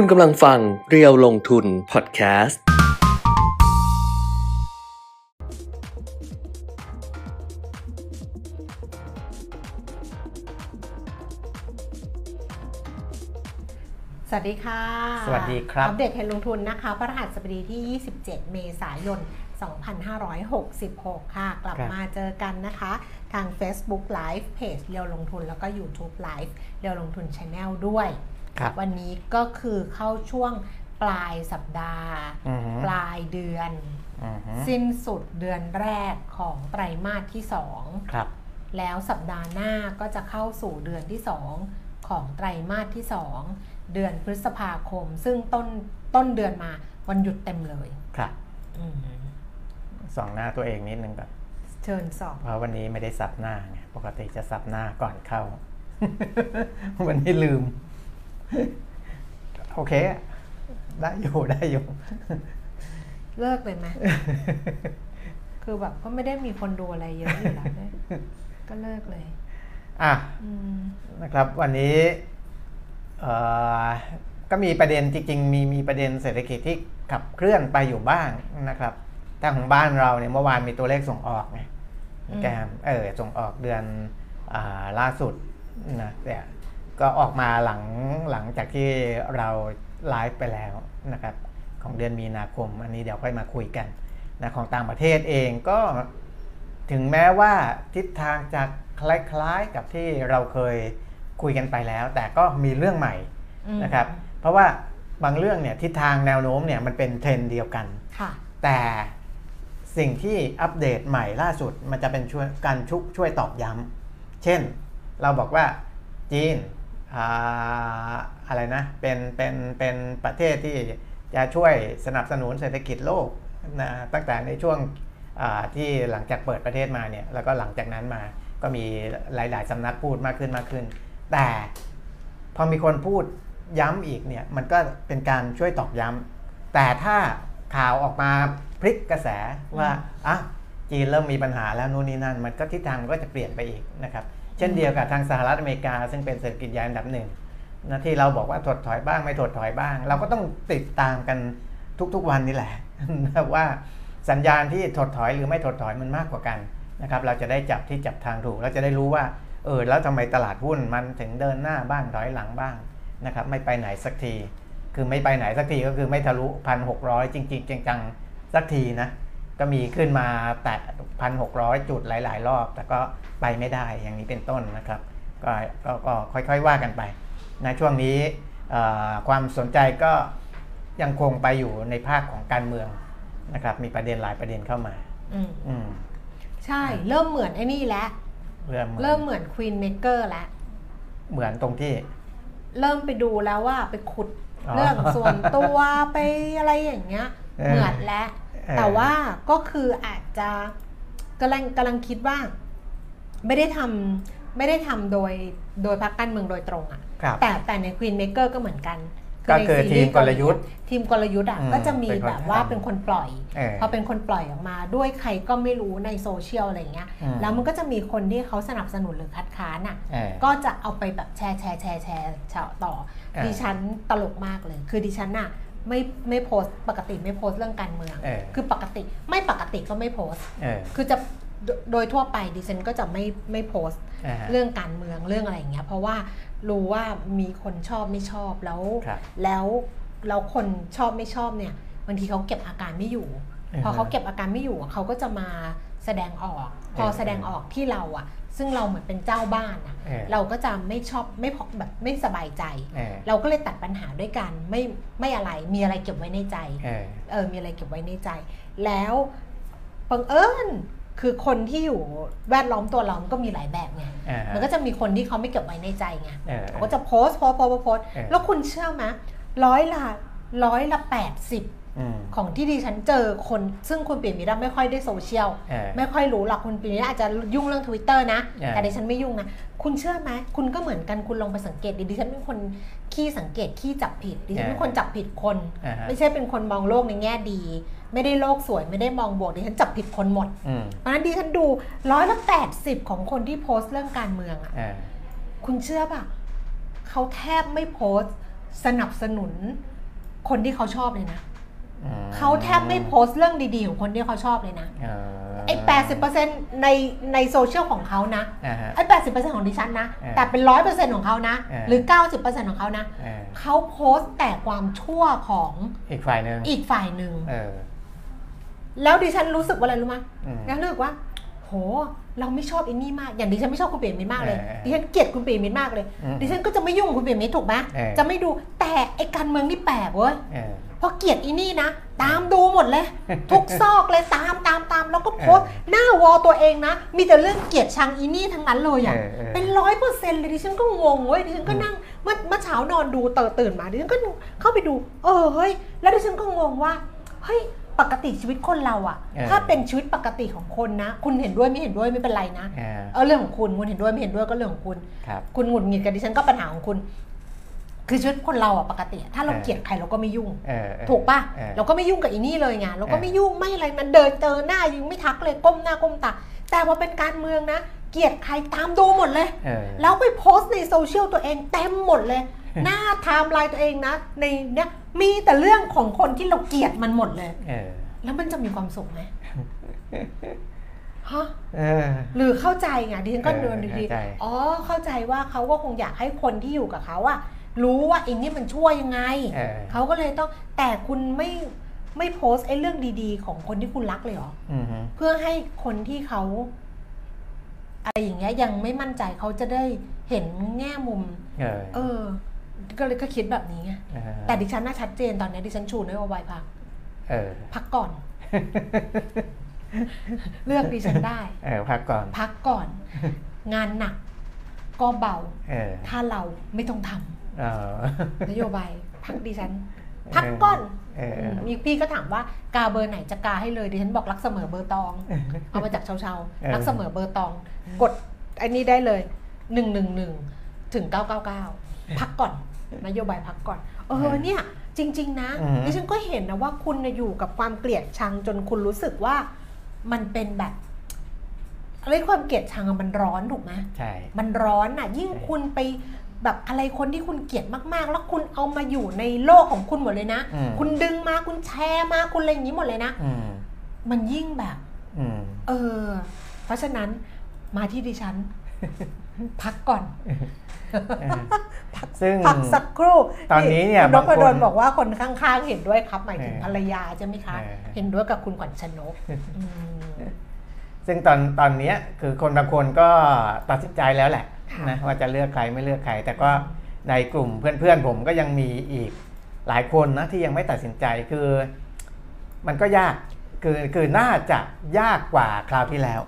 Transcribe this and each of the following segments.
คุณกำลังฟังเรียวลงทุนพอดแคสต์ สวัสดีค่ะ สวัสดีครับ อัปเดตเทรนด์ลงทุนนะคะ พระรหัสบดีที่ 27 เมษายน 2566 ค่ะ กลับครับมาเจอกันนะคะ ทาง Facebook Live เพจเรียวลงทุนแล้วก็ YouTube Live เรียวลงทุน Channel ด้วยครับ วันนี้ก็คือเข้าช่วงปลายสัปดาห์อือฮึปลายเดือนอือฮึสิ้นสุดเดือนแรกของไตรมาสที่2ครับแล้วสัปดาห์หน้าก็จะเข้าสู่เดือนที่2ของไตรมาสที่2เดือนพฤษภาคม ซึ่งต้นต้นเดือนมาวันหยุดเต็มเลยครับอืมส่องหน้าตัวเองนิดนึงก่อนเชิญสอบเพราะวันนี้ไม่ได้สับหน้าไงปกติจะสับหน้าก่อนเข้า วันนี้ลืม โอเค ได้อยู่ได้อยู่ เลิกเลยไหมคือแบบก็ไม่ได้มีคนดูอะไรเยอะอยู่แล้วเนี่ยก็เลิกเลย อะอืมนะครับ วันนี้เอ่อก็มีประเด็นจริงๆมีมีประเด็นเศรษฐกิจที่ขับเคลื่อนไปอยู่บ้างนะครับแต่ของบ้านเราเนี่ยเมื่อวานมีตัวเลขส่งออกไงอืมแกมเออส่งออกเดือนอาล่าสุดนะแต่ ก็ออกมาหลังหลังจากที่เราไลฟ์ไปแล้วนะครับของเดือนมีนาคม อันนี้เดี๋ยวค่อยมาคุยกันนะของต่างประเทศเองก็ถึงแม้ว่าทิศทางจะคล้ายๆกับที่เราเคยคุยกันไปแล้ว แต่ก็มีเรื่องใหม่อืมนะครับ เพราะว่าบางเรื่องเนี่ยทิศทางแนวโน้มเนี่ยมันเป็นเทรนด์เดียวกันค่ะแต่สิ่งที่อัปเดตใหม่ล่าสุดมันจะเป็นช่วยการชุช่วยตอกย้ำเช่น เราบอกว่าจีน อ่าอะไรนะเป็นเป็นเป็นประเทศที่จะช่วยสนับสนุนเศรษฐกิจโลกนะตั้งแต่ในช่วงอ่าที่หลังจากเปิดประเทศมาเนี่ยแล้วก็หลังจากนั้นมาก็มีหลาย ๆสำนักพูดมากขึ้นมากขึ้น แต่พอมีคนพูดย้ำอีกเนี่ยมันก็เป็นการช่วยตอกย้ำแต่ถ้าข่าวออกมาพลิกกระแสว่าอะจีนเริ่มมีปัญหาแล้วนู่นนี่นั่น มันก็ทิศทางมันก็จะเปลี่ยนไปอีกนะครับ เช่นเดียวกับทางสหรัฐอเมริกา ซึ่งเป็นเศรษฐกิจใหญ่อันดับหนึ่งนะที่เราบอกว่าถดถอยบ้างไม่ถดถอยบ้าง เราก็ต้องติดตามกันทุกๆวันนี่แหละว่าสัญญาณที่ถดถอยหรือไม่ถดถอยมันมากกว่ากันนะครับเราจะได้จับที่จับทางถูกเราจะได้รู้ว่าเออแล้วทำไมตลาดหุ้นมันถึงเดินหน้าบ้างถอยหลังบ้างนะครับไม่ไปไหนสักที คือไม่ไปไหนสักทีก็คือไม่ทะลุพันหกร้อยจริงๆจังๆสักทีนะ ก็มีขึ้นมาแตะพันหกร้อยจุดหลาย ๆ รอบ แต่ก็ไปไม่ได้อย่างนี้เป็นต้นนะครับก็ก็ก็ค่อยๆว่ากันไปนะช่วงนี้เอ่อความสนใจก็ยังคงไปอยู่ในภาคของการเมืองนะครับ มีประเด็นหลายประเด็นเข้ามาอืมอืมใช่เริ่มเหมือนไอ้นี่แล้วเริ่มเริ่มเหมือน Queenmaker แล้วเหมือนตรงที่ เริ่มไปดูแล้วว่าไปขุดอ๋อเรื่องส่วนตัวไปอะไรอย่างเงี้ยเออเหมือนแล้วเออ แต่ว่าก็คืออาจจะกำลังกำลังคิดว่า ไม่ได้ทำไม่ได้ทำโดยโดยพรรคการเมืองโดยตรงอะครับแต่แต่ใน Queenmaker ก็เหมือนกันก็คือในซีทีรีส์ทีมกลยุทธ์ ทีมกลยุทธ์อะอืมก็จะมีเป็นคนแบบว่าทำเป็นคนปล่อยเออพอเป็นคนปล่อยออกมาด้วยใครก็ไม่รู้ในโซเชียลอะไรเงี้ยอืมแล้วมันก็จะมีคนที่เขาสนับสนุนหรือคัดค้านอะเออก็จะเอาไปแบบแชร์แชร์แชร์แชร์แชร์ต่ออ่าดิฉันตลกมากเลย คือดิฉันน่ะ ไม่ไม่โพสต์ปกติไม่โพสต์เรื่องการเมืองเออคือปกติไม่ปกติก็ไม่โพสต์เออคือจะโดโดยทั่วไปดิฉันก็จะไม่ไม่โพสต์อ่าฮะเรื่องการเมืองเรื่องอะไรอย่างเงี้ยเพราะว่ารู้ว่ามีคนชอบไม่ชอบแล้วครับแล้วแล้วคนชอบไม่ชอบเนี่ยบางทีเขาเก็บอาการไม่อยู่อือฮะพอเขาเก็บอาการไม่อยู่เขาก็จะมาแสดงออก พอเออแสดงออกที่เราอะ ซึ่งเราเหมือนเป็นเจ้าบ้านอะเออเราก็จะไม่ชอบไม่พอแบบไม่สบายใจเออเราก็เลยตัดปัญหาด้วยกันไม่ไม่อะไรมีอะไรเก็บไว้ในใจเออเออมีอะไรเก็บไว้ในใจ แล้วบังเอิญคือคนที่อยู่แวดล้อมตัวเรามันก็มีหลายแบบไงอ่าฮะมันก็จะมีคนที่เขาไม่เก็บไว้ในใจไงเออเขาก็จะโพสต์โพสต์โพสต์โพสต์เออแล้วคุณเชื่อไหมร้อยละร้อยละแปดสิบอืม ของที่ดิฉันเจอคนซึ่งคุณปิ่มมิราไม่ค่อยได้โซเชียลเออไม่ค่อยรู้หรอกคุณปิ่มมิราอาจจะยุ่งเรื่อง Twitter นะเออแต่ดิฉันไม่ยุ่งนะ คุณเชื่อไหมคุณก็เหมือนกันคุณลองไปสังเกตดิดิฉันเป็นคนขี้สังเกตขี้จับผิดดิฉันเป็นคนจับผิดคนอ่าฮะไม่ใช่เป็นคนมองโลกในแง่ดี ไม่ได้โลกสวยไม่ได้มองบวกดิฉันจับผิดคนหมดอืมเพราะฉะนั้นดิฉันดูร้อยละแปดสิบของคนที่โพสต์เรื่องการเมืองอะเออคุณเชื่อป่ะเขาแทบไม่โพสต์สนับสนุนคนที่เขาชอบเลยนะอืม เขาแทบไม่โพสต์เรื่องดีๆ ของคนที่เขาชอบเลยนะเออไอ้แปดสิบเปอร์เซ็นในในโซเชียลของเขานะอ่าฮะไอ้แปดสิบเปอร์เซ็นของดิฉันนะเออแต่เป็นร้อยเปอร์เซ็นของเขานะเออหรือเก้าสิบเปอร์เซ็นของเขานะเออเขาโพสต์แต่ความชั่วของอีกฝ่ายหนึ่งอีกฝ่ายหนึ่งเออแล้วดิฉันรู้สึกว่าอะไรรู้ไหมอืมดิฉันรู้สึกว่า โห เราไม่ชอบอีนี่มาก อย่างดิฉันไม่ชอบคุณปิยมิตรมากเลยเออดิฉันเกลียดคุณปิยมิตรมากเลยอืมดิฉันก็จะไม่ยุ่งกับคุณปิยมิตรถูกไหมเออจะไม่ดูแต่ไอ้การเมืองนี่แปลกเว้ย เออเพราะเกลียดอีนี่นะ ตามดูหมดเลย ทุกซอกเลยตามตามตามแล้วก็โพสต์เออหน้า wall ตัวเองนะ มีแต่เรื่องเกลียดชังอีนี่ทั้งนั้นเลยอะเออเออเป็นร้อยเปอร์เซ็นต์เลยดิฉันก็งงเว้ยดิฉันก็นั่งเมื่อเมื่อเช้านอนดูเตอตื่นมาดิฉันก็เข้าไปดู เออเฮ้ยแล้วดิฉันก็งงว่าเฮ้ยปกติชีวิตคนเราอะเออถ้าเป็นชีวิตปกติของคนนะ คุณเห็นด้วยไม่เห็นด้วยไม่เป็นไรนะ เออเออเรื่องของคุณคุณเห็นด้วยไม่เห็นด้วยก็เรื่องของคุณครับคุณหงุดหงิดกับดิฉันก็ปัญหาของคุณ คือชีวิตคนเราอะปกติอะถ้าเราเออเกลียดใครเราก็ไม่ยุ่งเออเออถูกปะเออเราก็ไม่ยุ่งกับอีนี่เลยไงเราก็เออไม่ยุ่งไม่อะไรมันเดินเจอหน้ายังไม่ทักเลยก้มหน้าก้มตาแต่พอเป็นการเมืองนะ เกลียดใครตามดูหมดเลยเออแล้วไปโพสต์ในโซเชียลตัวเองเต็มหมดเลย หน้าไทม์ไลน์ตัวเองนะ ในเนี้ยมีแต่เรื่องของคนที่เราเกลียดมันหมดเลยเออแล้วมันจะมีความสุขไหมฮะเออหรือเข้าใจไงดิฉันก็เออเดินดีเข้าใจๆอ๋อเข้าใจว่าเขาก็คงอยากให้คนที่อยู่กับเขาอะ รู้ว่าไอ้นี่มันชั่วยังไง เออเขาก็เลยต้องแต่คุณไม่ไม่โพสต์ไอ้เรื่องดีๆ ของคนที่คุณรักเลยเหรอ อืมฮึเพื่อให้คนที่เขา อะไรอย่างเงี้ยยังไม่มั่นใจเขาจะได้เห็นแง่มุม เออเออ ก็เลยก็คิดแบบนี้ไงเออแต่ดิฉันน่าชัดเจนตอนนี้ดิฉันชูนโยบายพักเออพักก่อน เลือกดิฉันได้ เออพักก่อน พักก่อน งานหนัก ก็เบา เออ ถ้าเราไม่ต้องทำเออ นโยบายพักดิฉันพักก่อนเออเออมีพี่ก็ถามว่ากาเบอร์ไหนจะกาให้เลยดิฉันบอกรักเสมอเบอร์ตอง เอามาจากเชาเชาๆเออรักเสมอเบอร์ตอง กดไอ้นี่ได้เลยหนึ่งหนึ่งหนึ่งถึงเก้าเก้าเก้าพักก่อนนโยบายพักก่อน เออเนี่ยจริง ๆ นะอืมดิฉันก็เห็นนะว่าคุณน่ะอยู่กับความเกลียดชังจนคุณรู้สึกว่ามันเป็นแบบอะไรความเกลียดชังอะมันร้อนถูกไหมใช่ มันร้อนอะ ยิ่งใช่คุณไป แบบอะไรคนที่คุณเกลียดมากๆ แล้วคุณเอามาอยู่ในโลกของคุณหมดเลยนะ อืม คุณดึงมาคุณแชร์มาคุณอะไรอย่างนี้หมดเลยนะ อืมมันยิ่งแบบ อืม เออ เพราะฉะนั้นมาที่ดิฉัน พักก่อนเออซึ่งพักสักครู่ตอนนี้เนี่ยคุณนบางพคนดลบอกว่าคนข้างๆ เห็นด้วยครับ หมายถึงเออภรรยาใช่ไหมคะ เออ เห็นด้วยกับคุณขวัญชนกอืมซึ่งตอนตอนเนี้ยคือคนบางคนก็ตัดสินใจแล้วแหละค่ะ นะว่าจะเลือกใครไม่เลือกใคร แต่ก็ในกลุ่มเพื่อนๆผมก็ยังมีอีกหลายคนนะที่ยังไม่ตัดสินใจคือ มันก็ยากคือคือน่าจะยากกว่าคราวที่แล้ว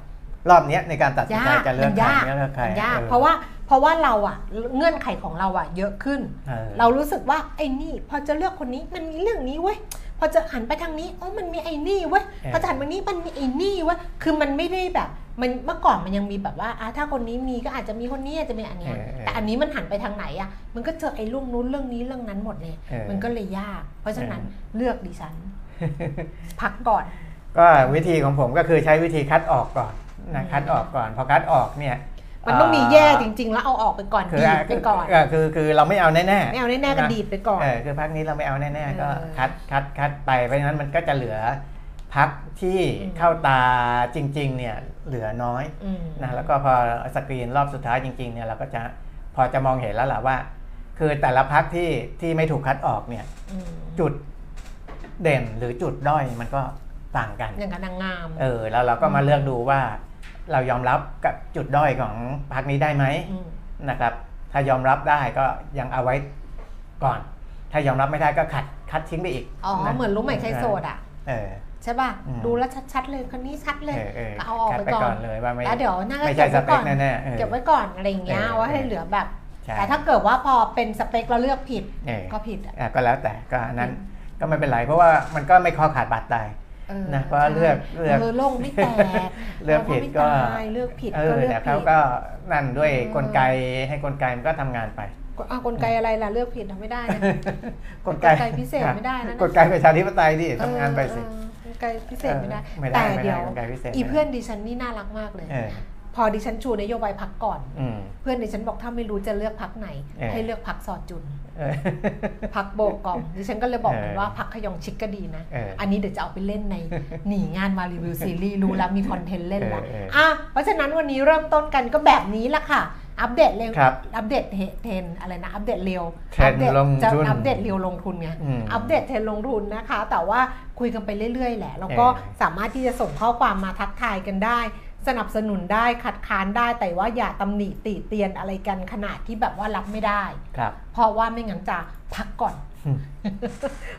รอบเนี้ยในการตัดสินใจยากจะเลืมัอกนใครยากไม่เลือกใครมันยากออเพราะว่าเพราะว่าเราอะเงื่อนไขของเราอะเยอะขึ้นออเรารู้สึกว่าไอ้นี่ พอจะเลือกคนนี้มันมีเรื่องนี้เว้ยพอจะหันไปทางนี้อ๋อมันมีไอ้นี่เว้ยเออพอจะหันมานี้มันมีไอ้นี่เว้ยคือมันไม่ได้แบบ มันเมื่อก่อนมันยังมีแบบว่าอะถ้าคนนี้มีก็อาจจะมีคนนี้อาจจะมีอันเนี้ยเออเออแต่อันนี้มันหันไปทางไหนอะมันก็เจอไอ้เรื่องนู้นเรื่องนี้เรื่องนั้นหมดเลย เออ มันก็เลยยาก เพราะฉะนั้นเออเลือกดิฉัน พักก่อน ก็วิธีของผมก็คือใช้วิธีคัดออกก่อนนะอืมคัดออกก่อนพอคัดออกเนี่ยมันต้องมีแย่จริง ๆ แล้วเอาออกไปก่อนคือดีดไปก่อนเคือคือคือเราไม่เอาแน่ๆ ไม่เอาแน่ๆก็นะดีดไปก่อน เออคือพักนี้เราไม่เอาแน่ๆก็เออคัดคัดคัดไปเพราะฉะนั้นมันก็จะเหลือพักที่อืม เข้าตาจริง ๆ เนี่ย เหลือน้อยอืมนะแล้วก็พอสกรีนรอบสุดท้ายจริงๆเนี่ยเราก็จะพอจะมองเห็นแล้วแหละว่า คือแต่ละพักที่ที่ไม่ถูกคัดออกเนี่ยอืมจุดเด่นหรือจุดด้อยมันก็ต่างกันอย่างกับนางงามเออแล้วเราก็มาเลือกดูว่าเรายอมรับกับจุดด้อยของพักนี้ได้ไหมมนะครับ ถ้ายอมรับได้ก็ยังเอาไว้ก่อน ถ้ายอมรับไม่ได้ก็ขัดคัดทิ้งไปอีกอ๋อนะเหมือนรู้ใหม่ใครโสดอะเออใช่ป่ะอืมดูแล้วชัดๆเลยคนนี้ชัดเลยเออเออก็เอาออกคัดไปไปก่อนก่อนเลยว่าไม่แล้วเดี๋ยวหน้าก็ไม่ใช่เก็บสไว้เปก่คอนแน่ๆออเก็บไว้ก่อนอะไรอย่างเงี้ยเออเอาไว้ให้เหลือแบบใช่แต่ถ้าเกิดว่าพอเป็นสเปคเราเลือกผิดเออก็ผิดอะอะก็แล้วแต่ก็อันนั้นก็ไม่เป็นไรเพราะว่ามันก็ไม่ข้อขาดบาดตายออนะเพราะว่าเลือกเลือกเออโลงไม่แตกเลือกผิดก็เราไม่ตายเลือกผิดเอก็อเลือกแต่ผิเขาดก็นั่นด้วยเออกลไกให้กลไกมันก็ทำงานไปอะกลไกอะไรล่ะเลือกผิดทำไม่ได้นะกลไกกลไกพิเศษไม่ได้นะกลไกประชาธิปไตยดิทำงานไปสิ เออเออกลไกพิเศษไม่ได้เออไม่ได้แต่ไม่ได้เดี๋ยวกลไกพิเศษอีไม่ได้เพื่อนดิฉันนี่น่ารักมากเลยเออพพอดิฉันชูนโยบายพักก่อนอืมเพื่อนดิฉันบอกถ้าไม่รู้จะเลือกพักไหนเออให้เลือกพักซอจุนเออพัคโบกอมดิฉันก็เลยบอกมันเออว่าพัคฮยองชิกก็ดีนะเอออัอันนี้เดี๋ยวจะเอาไปเล่นในหนีงานมารีวิวซีรีส์รู้แล้วมีคอนเทนต์เล่นแล้วเออเอออะเพราะฉะนั้นวันนี้เริ่มต้นกันก็แบบนี้แหละค่ะ อัปเดตเร็ว ครับอัปเดตเทรนด์อะไรนะ อัปเดตเร็วเทรนด์อัปเดตลงจะทุนอัปเดตเร็วลงทุนไง อืมอัปเดตเทรนด์ลงทุนนะคะ แต่ว่าคุยกันไปเรื่อยๆ แหละ แล้วก็เออ สามารถที่จะส่งข้อความมาทักทายกันได้ สนับสนุนได้ คัดค้านได้ แต่ว่าอย่าตำหนิติเตียนอะไรกันขนาดที่แบบว่ารับไม่ได้ ครับ เพราะว่าไม่งั้นจะพักก่อน อืม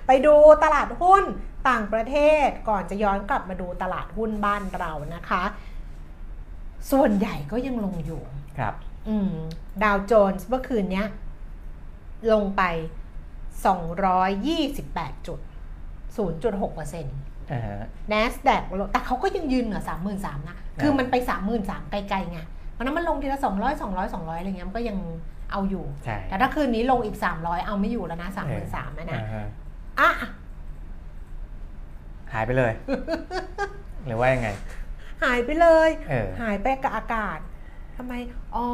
ไปดูตลาดหุ้นต่างประเทศก่อนจะย้อนกลับมาดูตลาดหุ้นบ้านเรานะคะ ส่วนใหญ่ก็ยังลงอยู่ ครับอืม ดาวโจนส์เมื่อคืนเนี้ยลงไป 228 จุด 0.6%เปอร์เซ็นต์อ่าฮะ NASDAQ ลงแต่เขาก็ยังยืนเหนือ33,000นะ คือมันไป 33,000ไกลๆไงวันนั้นมันลงทีละ 200 200 200 อะไรเงี้ยมันก็ยังเอาอยู่ใช่แต่ถ้าคืนนี้ลงอีก 300 เอาไม่อยู่แล้วนะ33,000นะนะอ่าฮะอะหายไปเลย หรือว่ายังไง หายไปเลยเออหายไปกับอากาศ ทำไม อ๋อ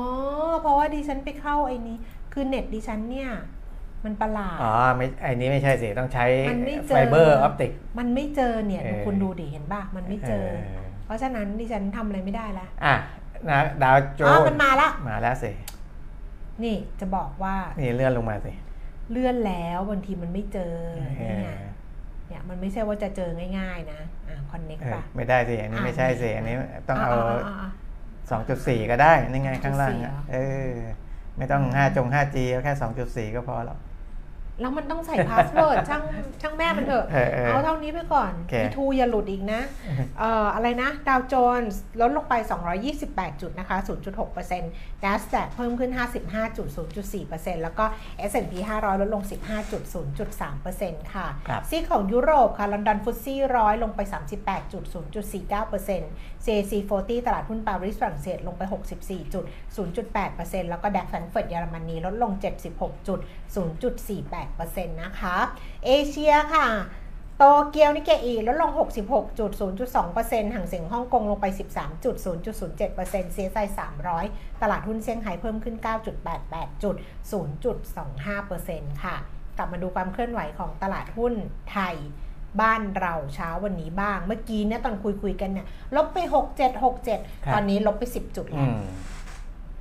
เพราะว่าดิฉันไปเข้าไอ้นี้ คือเน็ตดิฉันเนี่ย มันประหลาด อ๋อ ไม่ไอ้นี้ไม่ใช่สิ ต้องใช้มันไม่เจอไฟเบอร์ออปติก มันไม่เจอเนี่ยเออคุณดูดิเห็นป่ะ มันไม่เจอ เพราะฉะนั้นดิฉันทำอะไรไม่ได้ละอะนะดาวโจอ๋อนมันมาละ มาแล้วสิ นี่จะบอกว่า นี่เลื่อนลงมาสิ เลื่อนแล้วบางทีมันไม่เจอเอนี่อไงเนี่ยมันไม่ใช่ว่าจะเจอง่าย ๆ นะ อะคอนเน็กเออป่ะ ไม่ได้สิ อันนี้อะไม่ใช่สิ อันนี้ต้องเอาะๆ 2.4 ก็ได้นี่ไงข้างล่าง2.4อะเหรอเออไม่ต้อง 5 จง 5G ก็แค่ 2.4 ก็พอแล้ว แล้วมันต้องใส่พาสเวิร์ดช่างช่างแม่มันเถอะ เอาเท่านี้ไปก่อนมีทูอย่าหลุดอีกนะเอ่ออะไรนะดาวโจนส์ลดลงไป 228 จุดนะคะ 0.6% n a s แ a กเพิ่มขึ้น 55จุด0.4%แล้วก็ S&P 500 ลดลง 15จุด0.3%ค่ะ ซีของยุโรปค่ะลอนดอนฟุตซี่ร้อยลงไป 38จุด0.49% CAC 40 ตลาดหุ้นปารีสฝรั่งเศสลงไป 64จุด0.8%แล้วก็ดัคแฟรงเฟิร์ตเยอรมนีลดลง 76จุด0.48 8นะคะ เอเชียค่ะโตเกียวนิเกอีลดลง 66.02%ห่างเสียงฮ่องกงลงไป 13.0.07%เซียไซ300 ตลาดหุ้นเซี่ยงไฮ้เพิ่มขึ้น 9.88จุด0.25%ค่ะ กลับมาดูความเคลื่อนไหวของตลาดหุ้นไทยบ้านเราเช้าวันนี้บ้าง เมื่อกี้เนี่ยตอนคุยคุยกันเนี่ยลบไป 6767 ตอนนี้ลบไป 10 จุดแล้ว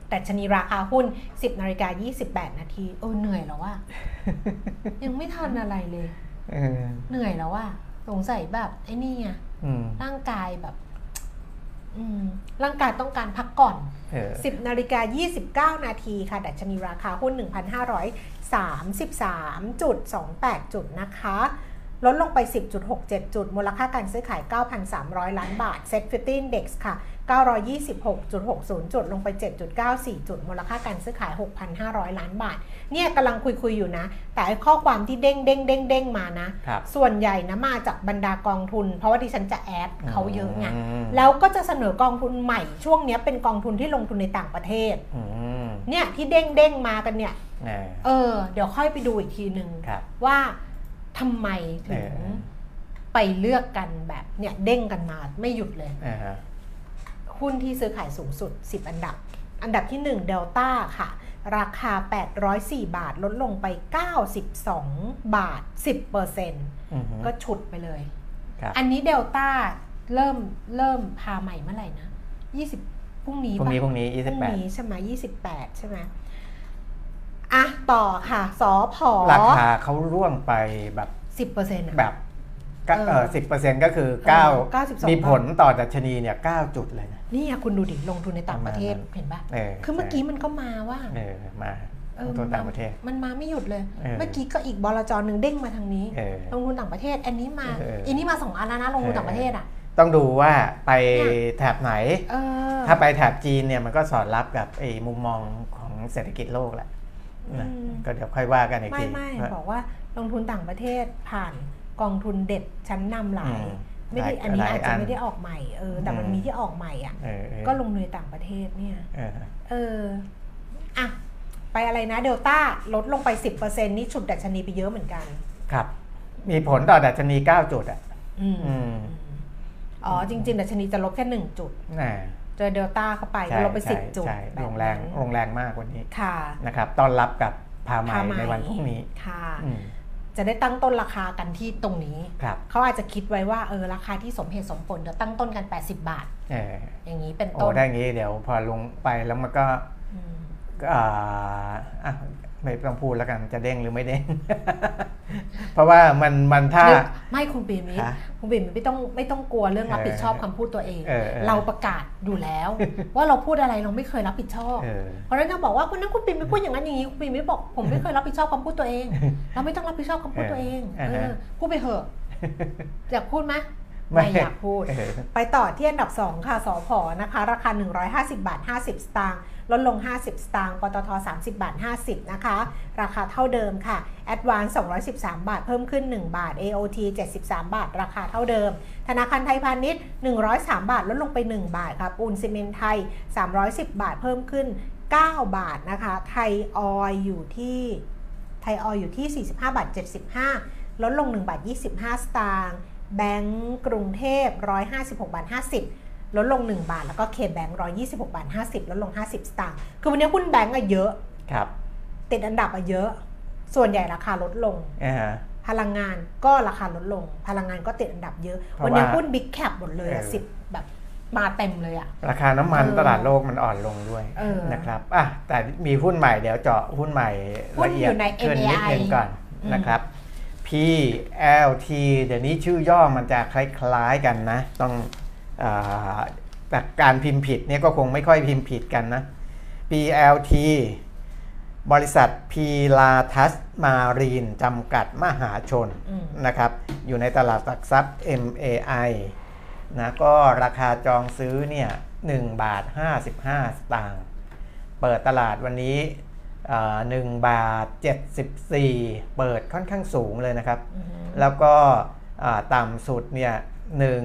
มแต่ชนีราคาหุ้น 10นาฬิกา28 นาทีเออเหนื่อยแล้วว่า ยังไม่ทันอะไรเลยเออเหนื่อยแล้วว่าสงสัยแบบไอ้นี่ไงอืมร่างกายแบบอืมร่างกายต้องการพักก่อนเออ10นาฬิกา29 นาทีค่ะ ดัชนีราคาหุ้น 1,533.28 จุดนะคะ ลดลงไป 10.67 จุด มูลค่าการซื้อขาย 9,300 ล้านบาท Set 50 Index ค่ะ 926.60 จุด ลงไป 7.94 จุด มูลค่าการซื้อขาย 6,500 ล้านบาท เนี่ยกำลังคุยคุยๆอยู่นะ แต่ไอ้ข้อความที่เด้งเด้งเด้งเด้งมานะครับส่วนใหญ่นะมาจากบรรดากองทุน เพราะว่าดิฉันจะแอดเขาเยอะไงมแล้วก็จะเสนอกองทุนใหม่ ช่วงเนี้ยเป็นกองทุนที่ลงทุนในต่างประเทศอืมเนี่ยที่เด้งเด้งๆมากันเนี่ยเออเออ เดี๋ยวค่อยไปดูอีกทีหนึ่งครับว่า ทำไมถึงเออไปเลือกกันแบบเนี่ยเด้งกันมาไม่หยุดเลยอ่าฮะหุ้นที่ซื้อขายสูงสุด 10 อันดับ อันดับที่1เดลต้าค่ะ ราคา 804 บาทลดลงไป 92 บาท 10%อืมก็ฉุดไปเลยครับอันนี้เดลต้าเริ่มเริ่มพาใหม่เมื่อไหร่นะ 20พรุ่งนี้พรุ่งปะนี้พรุ่งนี้พรุ่งนี้ 28ใช่ไหม28 ใช่ไหม อะต่อค่ะสอพอราคาเขาร่วงไปแบบสิบเปอร์เซ็นต์แบบก็เออเออสิบเปอร์เซ็นต์ก็คือเออเก้า92มีผลต่อดัชนีเนี่ยเก้าจุดเลยนะนี่อะคุณดูดิลงทุนในต่างประเทศประมาณนั้นเห็นปะเออคือเมื่อกี้มันก็มาว่าเออมาเออตัวต่างประเทศ มันมาไม่หยุดเลยเออเมื่อกี้ก็อีกบลจหนึ่งเด้งมาทางนี้เออลงทุนต่างประเทศ อันนี้มาเอออัอันนี้มาสองอันแล้วนะลงทุนต่างประเทศอะต้องดูว่าไปเนี่ยแถบไหนเออถ้าไปแถบจีนเนี่ยมันก็สอดรับกับไอ้มุมมองของเศรษฐกิจโลกแหละ นะอืมก็เดี๋ยวค่อยว่ากันอีกไม่ที ไม่ว่าบอกว่าลงทุนต่างประเทศผ่านกองทุนเด็ดชั้นนำหลายอืมไม่ได้หลายอันนี้หลายอาจอัจะนไม่ได้ออกใหม่เออแต่มันอืมมีที่ออกใหม่อะเออเออก็ลงทุนในต่างประเทศเนี่ยเออเอออะไปอะไรนะเดลต้าลดลงไป 10%นี่ฉุดดัชนีไปเยอะเหมือนกัน ครับ มีผลต่อดัชนี 9 จุดอะอืมอืมอ๋อจริง ๆ ดัชนีจะลบแค่หนึ่งจุดน่ะ เจอเดลต้าเข้าไปใช่ลงไปสิบใช่จุดใช่แบบลงแรงนั้นลงแรงมากวันนี้ค่ะนะครับต้อนรับกับพาใหม่พาไหมในวันพรุ่งนี้ค่ะอืมจะได้ตั้งต้นราคากันที่ตรงนี้ครับเขาอาจจะคิดไว้ว่าเออราคาที่สมเหตุสมผลเดี๋ยวตั้งต้นกัน 80 บาทเอออย่างนี้เป็นโอ้ต้นได้งี้เดี๋ยวพอลงไปแล้วมันก็อืมก็อ่าอะ ไม่ต้องพูดแล้วกันจะเด้งหรือไม่เด้ง เพราะว่ามันมันถ้านึกไม่คุณปีมิตรฮะคุณปีมิตรไม่ต้องไม่ต้องกลัวเรื่องรับผิดชอบเออคำพูดตัวเองเออเออเราประกาศอยู่แล้ว ว่าเราพูดอะไรเราไม่เคยรับผิดชอบเออเพราะฉะนั้นถ้าบอกว่าคุณนั้นคุณปีมิตรพูดอย่างนั้นอย่างนี้คุณปีมิตรบอกผมไม่เคยรับผิดชอบคำพูดตัวเอง เราไม่ต้องรับผิดชอบคำพูดตัวเองเออเอเอออพูดไปเถอะอยากพูดไหมไม่ไม่อยากพูดเออไปต่อที่อันดับ 2 ค่ะสอพอนะคะ ราคา 150 บาท 50 สตางค์ ลดลง 50 สตางค์ปตท 30 บาท 50 นะคะ ราคาเท่าเดิมค่ะ Advance 213 บาท เพิ่มขึ้น 1 บาท AOT 73 บาท ราคาเท่าเดิม ธนาคารไทยพาณิชย์ 103 บาท ลดลงไป 1 บาทค่ะปูนซีเมนไทย 310 บาท เพิ่มขึ้น 9 บาทนะคะ ไทยออยอยู่ที่ ไทยออยอยู่ที่ 45 บาท 75 ลดลง 1 บาท 25 สตางค์ แบงก์กรุงเทพ 156 บาท 50 ลดลง 1 บาท แล้วก็เคแบงก์126บาท50ลดลง 50 สตางค์คือวันนี้หุ้นแบงก์อะเยอะครับติดอันดับอะเยอะ ส่วนใหญ่ราคาลดลงอ่าฮะพลังงานก็ราคาลดลง พลังงานก็ติดอันดับเยอะเพราะวันนี้ว่าหุ้นบิ๊กแคปหมดเลยอะเออสิบแบบมาเต็มเลยอะราคาน้ำมันเออตลาดโลกมันอ่อนลงด้วยเออนะครับอะแต่มีหุ้นใหม่เดี๋ยวเจาะหุ้นใหม่หุ้นละเอียอดยู่ในขึ้นนิด NAI นึงก่อนอืมนะครับ PLT เดี๋ยวนี้ชื่อย่อมันจะคล้ายๆกันนะ ต้อง อาแต่การพิมพ์ผิดเนี่ยก็คงไม่ค่อยพิมพ์ผิดกันนะ PLT บริษัทพีลาทัสมารีนจำกัดมหาชนอืมนะครับ อยู่ในตลาดหลักทรัพย์ MAI นะก็ราคาจองซื้อเนี่ย1บาท 55 สตางค์ เปิดตลาดวันนี้หนึ่งบาท 74 เปิดค่อนข้างสูงเลยนะครับอือฮึแล้วก็อ่าต่ำสุดเนี่ยหนึ่ง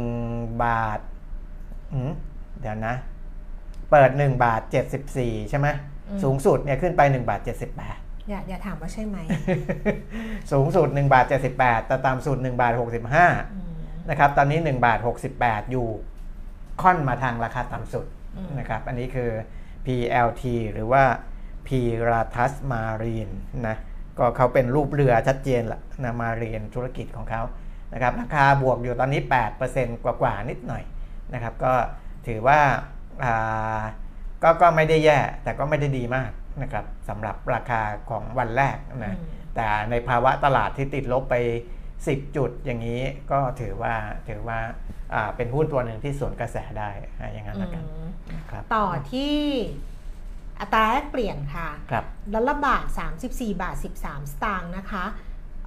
บาทอืม เดี๋ยวนะ เปิด1บาท74ใช่ไหมสูงสุดเนี่ยขึ้นไป1บาท78อย่าอย่าถามว่าใช่ไหม สูงสุด1บาท78แต่ต่ำสุด1บาท65อืมนะครับตอนนี้1บาท68อยู่ค่อนมาทางราคาต่ำสุดอืมนะครับอันนี้คือ PLT หรือว่า p r a t u s Marine นะก็เขาเป็นรูปเรือชัดเจนละนะมาเรียนธุรกิจของเขานะครับราคาบวกอยู่ตอนนี้ 8%กว่าๆนิดหน่อย นะครับก็ถือว่าอ่าก็ก็ไม่ได้แย่แต่ก็ไม่ได้ดีมากนะครับสำหรับราคาของวันแรกนะอืมแต่ในภาวะตลาดที่ติดลบไป 10 จุดอย่างนี้ก็ถือว่าถือว่าอ่าเป็นหุ้นตัวหนึ่งที่สวนกระแสได้อะอย่างนั้นละกันอืมนะครับต่อที่อัตราแลกเปลี่ยนค่ะครับดอลลาร์บาท 34 บาท 13 สตางค์นะคะ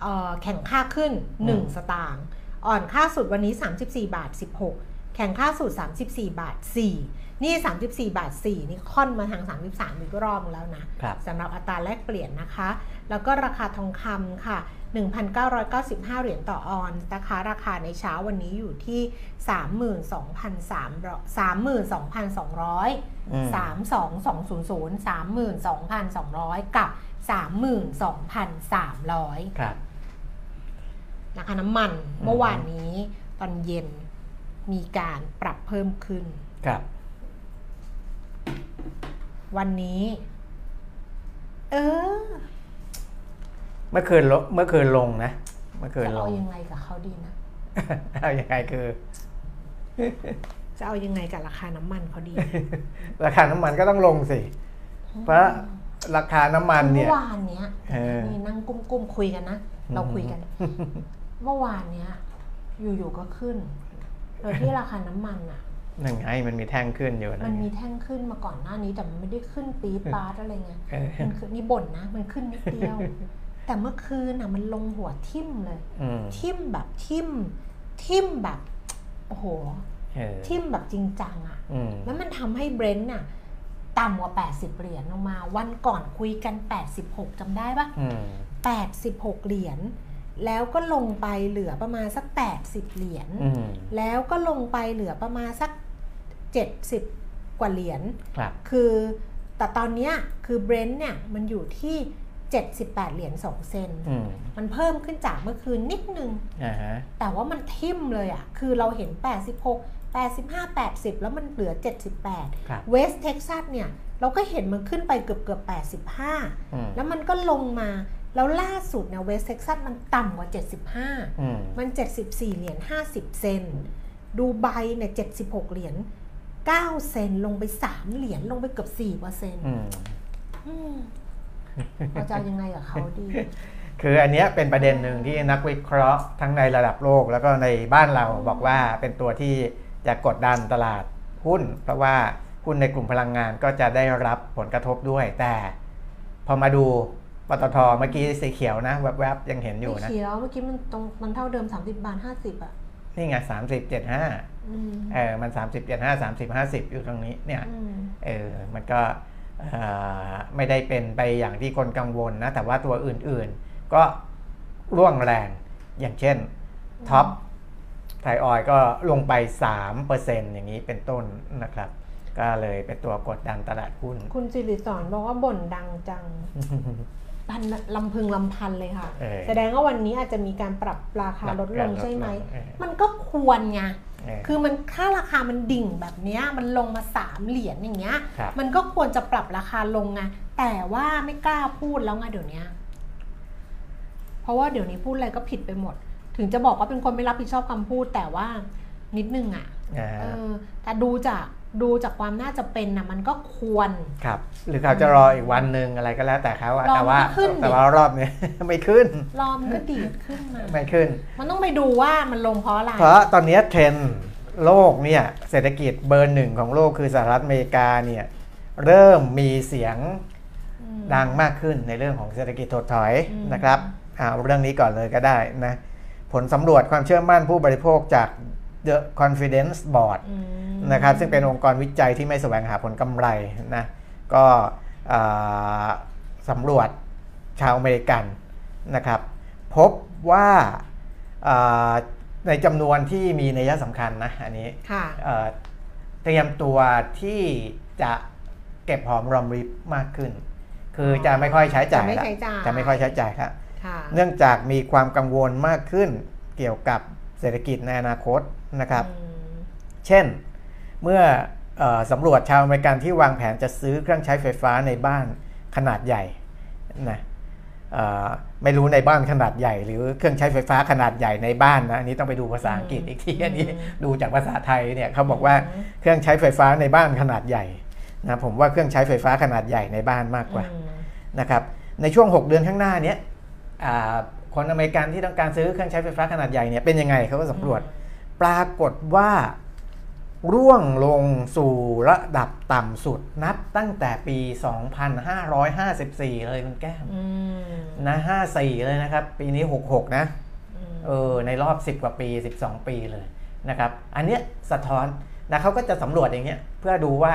เอ่อแข่งค่าขึ้น 1 สตางค์อ่อนค่าสุดวันนี้ 34 บาท 16 แข่งค่าสุด34 บาท 4 นี่ 34 บาท 4 นี่ค่อนมาทาง 33 อีกรอบนึงแล้วนะครับสำหรับอัตราแลกเปลี่ยนนะคะ แล้วก็ราคาทองคำค่ะ 1,995 เหรียญต่อออนซ์นะคะ ราคาในเช้าวันนี้อยู่ที่ 32,300 32,200อืม32200 32,200 กับ 32,300 ครับนะคะน้ำมันอืมเมื่อวานนี้ตอนเย็น มีการปรับเพิ่มขึ้น ครับ วันนี้ เออ เมื่อคืนลงเมื่อคืนลงนะ เมื่อคืนจะลเอาง ยังไงกับเขาดีนะ เอายังไงคือ จะเอายังไงกับราคาน้ำมันเขาดีราคาน้ำมันก็ต้องลงสิ เพราะราคาน้ำมันเนี่เมื่ย อวานเนี้ยเออ นี่นั่งกุ้มๆคุยกันนะ เราคุยกัน เมื่อวานเนี้ย อยู่ๆก็ขึ้น โดยที่ราคาน้ำมันอะนั่นไงมันมีแท่งขึ้นอยู่นะมันมีแท่งขึ้นมาก่อนหน้านี้แต่มันไม่ได้ขึ้นปี๊ดปาร์ตอะไรเงี้ยเออมันคือนี่บ่นนะ มันขึ้นนิดเดียว แต่เมื่อคืนอะมันลงหัวทิ่มเลยอืมทิ่มแบบทิ่มทิ่มแบบโอ้โหเออทิ่มแบบจริงจังอะอืมแล้วมันทำให้เบรนท์น่ะต่ำกว่า 80 เหรียญลงมา วันก่อนคุยกัน 86จำได้ปะอืม86 เหรียญ แล้วก็ลงไปเหลือประมาณสัก 80 เหรียญอืมแล้วก็ลงไปเหลือประมาณสัก 70 กว่าเหรียญครับคือแต่ตอนเนี้ยคือเบรนต์เนี่ยมันอยู่ที่ 78 เหรียญ2เซนต์อืมมันเพิ่มขึ้นจากเมื่อคืนนิดนึงอ่าฮะแต่ว่ามันทิ่มเลยอะ่ะ คือเราเห็น 86 85 80 แล้วมันเหลือครับ78 เวสเท็กซัสเนี่ยเราก็เห็นมันขึ้นไปเกือบเกือบอืม85 แล้วมันก็ลงมา แล้วล่าสุดเนี่ยเวสเท็กซัสมันต่ำกว่า 75อืมมัน 74 เหรียญ 50 เซนต์ ดูไบเนี่ย 76 เหรียญ 9 เซน ลงไป 3 เหรียญ ลงไปเกือบ4เปอร์เซ็นต์อืมเราจะเอายังไงกับเขาดี คืออันเนี้ยเป็นประเด็นหนึ่งที่นักวิเคราะห์ทั้งในระดับโลกแล้วก็ในบ้านเราบอกว่าเป็นตัวที่จะกดดันตลาดหุ้น เพราะว่าหุ้นในกลุ่มพลังงานก็จะได้รับผลกระทบด้วย แต่พอมาดู ปตทเมื่อกี้สีเขียวนะแวบๆยังเห็นอยู่ไม่นะเขียวเมื่อกี้มันตรงมันเท่าเดิม 30 บาท 50 อะ นี่ไงสามสิบเจ็ดห้าอืมเออมันสามสิบเจ็ดห้าสามสิบห้าสิบอยู่ตรงนี้เนี่ยอืมเออมันก็เอ่อไม่ได้เป็นไปอย่างที่คนกังวลนะ แต่ว่าตัวอื่นๆ ก็ร่วงแรงอย่างเช่นท็อปไทยออยก็ลงไป 3%อย่างนี้เป็นต้นนะครับ ก็เลยเป็นตัวกดดันตลาดหุ้น คุณสิริสอนบอกว่าบ่นดังจัง พันลำพึงลำพันเลยค่ะเออแสดงว่าวันนี้อาจจะมีการปรับราคาลดลงใช่ไหมลดลงเออมันก็ควรไงเออคือมันค่าราคามันดิ่งแบบเนี้ยมันลงมาสามเหรียญอย่างเงี้ยครับมันก็ควรจะปรับราคาลงไงแต่ว่าไม่กล้าพูดแล้วไงเดี๋ยวเนี้ยเพราะว่าเดี๋ยวนี้พูดอะไรก็ผิดไปหมด ถึงจะบอกว่าเป็นคนไม่รับผิดชอบคำพูดแต่ว่านิดนึงอะอ่าเออแต่ดูจาก ดูจากความน่าจะเป็นนะมันก็ควร ครับ หรือเขาจะรออีกวันหนึ่งอะไรก็แล้วแต่เขาอะรอแต่ว่ามันก็ขึ้นดิแต่ว่ารอบนี้ไม่ขึ้น รอมนก็ดีดขึ้นมาไม่ขึ้น มันต้องไปดูว่ามันลงเพราะอะไร เพราะตอนนี้เทรนด์โลกเนี่ยเศรษฐกิจเบอร์หนึ่งของโลกคือสหรัฐอเมริกาเนี่ยเริ่มมีเสียงอืมดังมากขึ้นในเรื่องของเศรษฐกิจถดถอยอืมนะครับเอาเรื่องนี้ก่อนเลยก็ได้นะผลสำรวจความเชื่อมั่นผู้บริโภคจาก The Confidence Board อืมนะครับซึ่งเป็นองค์กรวิจัยที่ไม่แสวงหาผลกำไรนะก็อ่าสำรวจชาวอเมริกันนะครับ พบว่าอ่าในจำนวนที่มีนัยสำคัญนะอันนี้ค่ะเอ่อเตรียมตัวที่จะเก็บหอมรอมริบมากขึ้น คือจะไม่ค่อยใช้จ่ายจะไม่ละใช้จ่ายจะไม่ค่อยใช้จ่ายครับค่ะเนื่องจากมีความกังวลมากขึ้นเกี่ยวกับ เศรษฐกิจในอนาคตนะครับอืมเช่นเมื่อเออสำรวจชาวอเมริกันที่วางแผนจะซื้อเครื่องใช้ไฟฟ้าในบ้านขนาดใหญ่นะเอ่อไม่รู้ในบ้านขนาดใหญ่ หรือเครื่องใช้ไฟฟ้าขนาดใหญ่ในบ้านนะอันนี้ต้องไปดูภาษาอังกฤษอีกทีอันนี้ดูจากภาษาไทยเนี่ยเขาบอกว่าเครื่องใช้ไฟฟ้าในบ้านขนาดใหญ่นะผมว่าเครื่องใช้ไฟฟ้าขนาดใหญ่ในบ้านมากกว่าอืมนะครับในช่วง 6 เดือนข้างหน้าเนี้ยอ่า คนอเมริกันที่ต้องการซื้อเครื่องใช้ไฟฟ้าขนาดใหญ่เนี่ยเป็นยังไงเขาก็สำรวจ ปรากฏว่าร่วงลงสู่ระดับต่ำสุดนับตั้งแต่ปี 2554 เลยคุณแก้มอืมนะ 54 เลยนะครับ ปีนี้ 66 นะอืมเออในรอบ 10 กว่าปี 12 ปีเลยนะครับ อันเนี้ยสะท้อนนะเขาก็จะสำรวจอย่างเงี้ยเพื่อดูว่า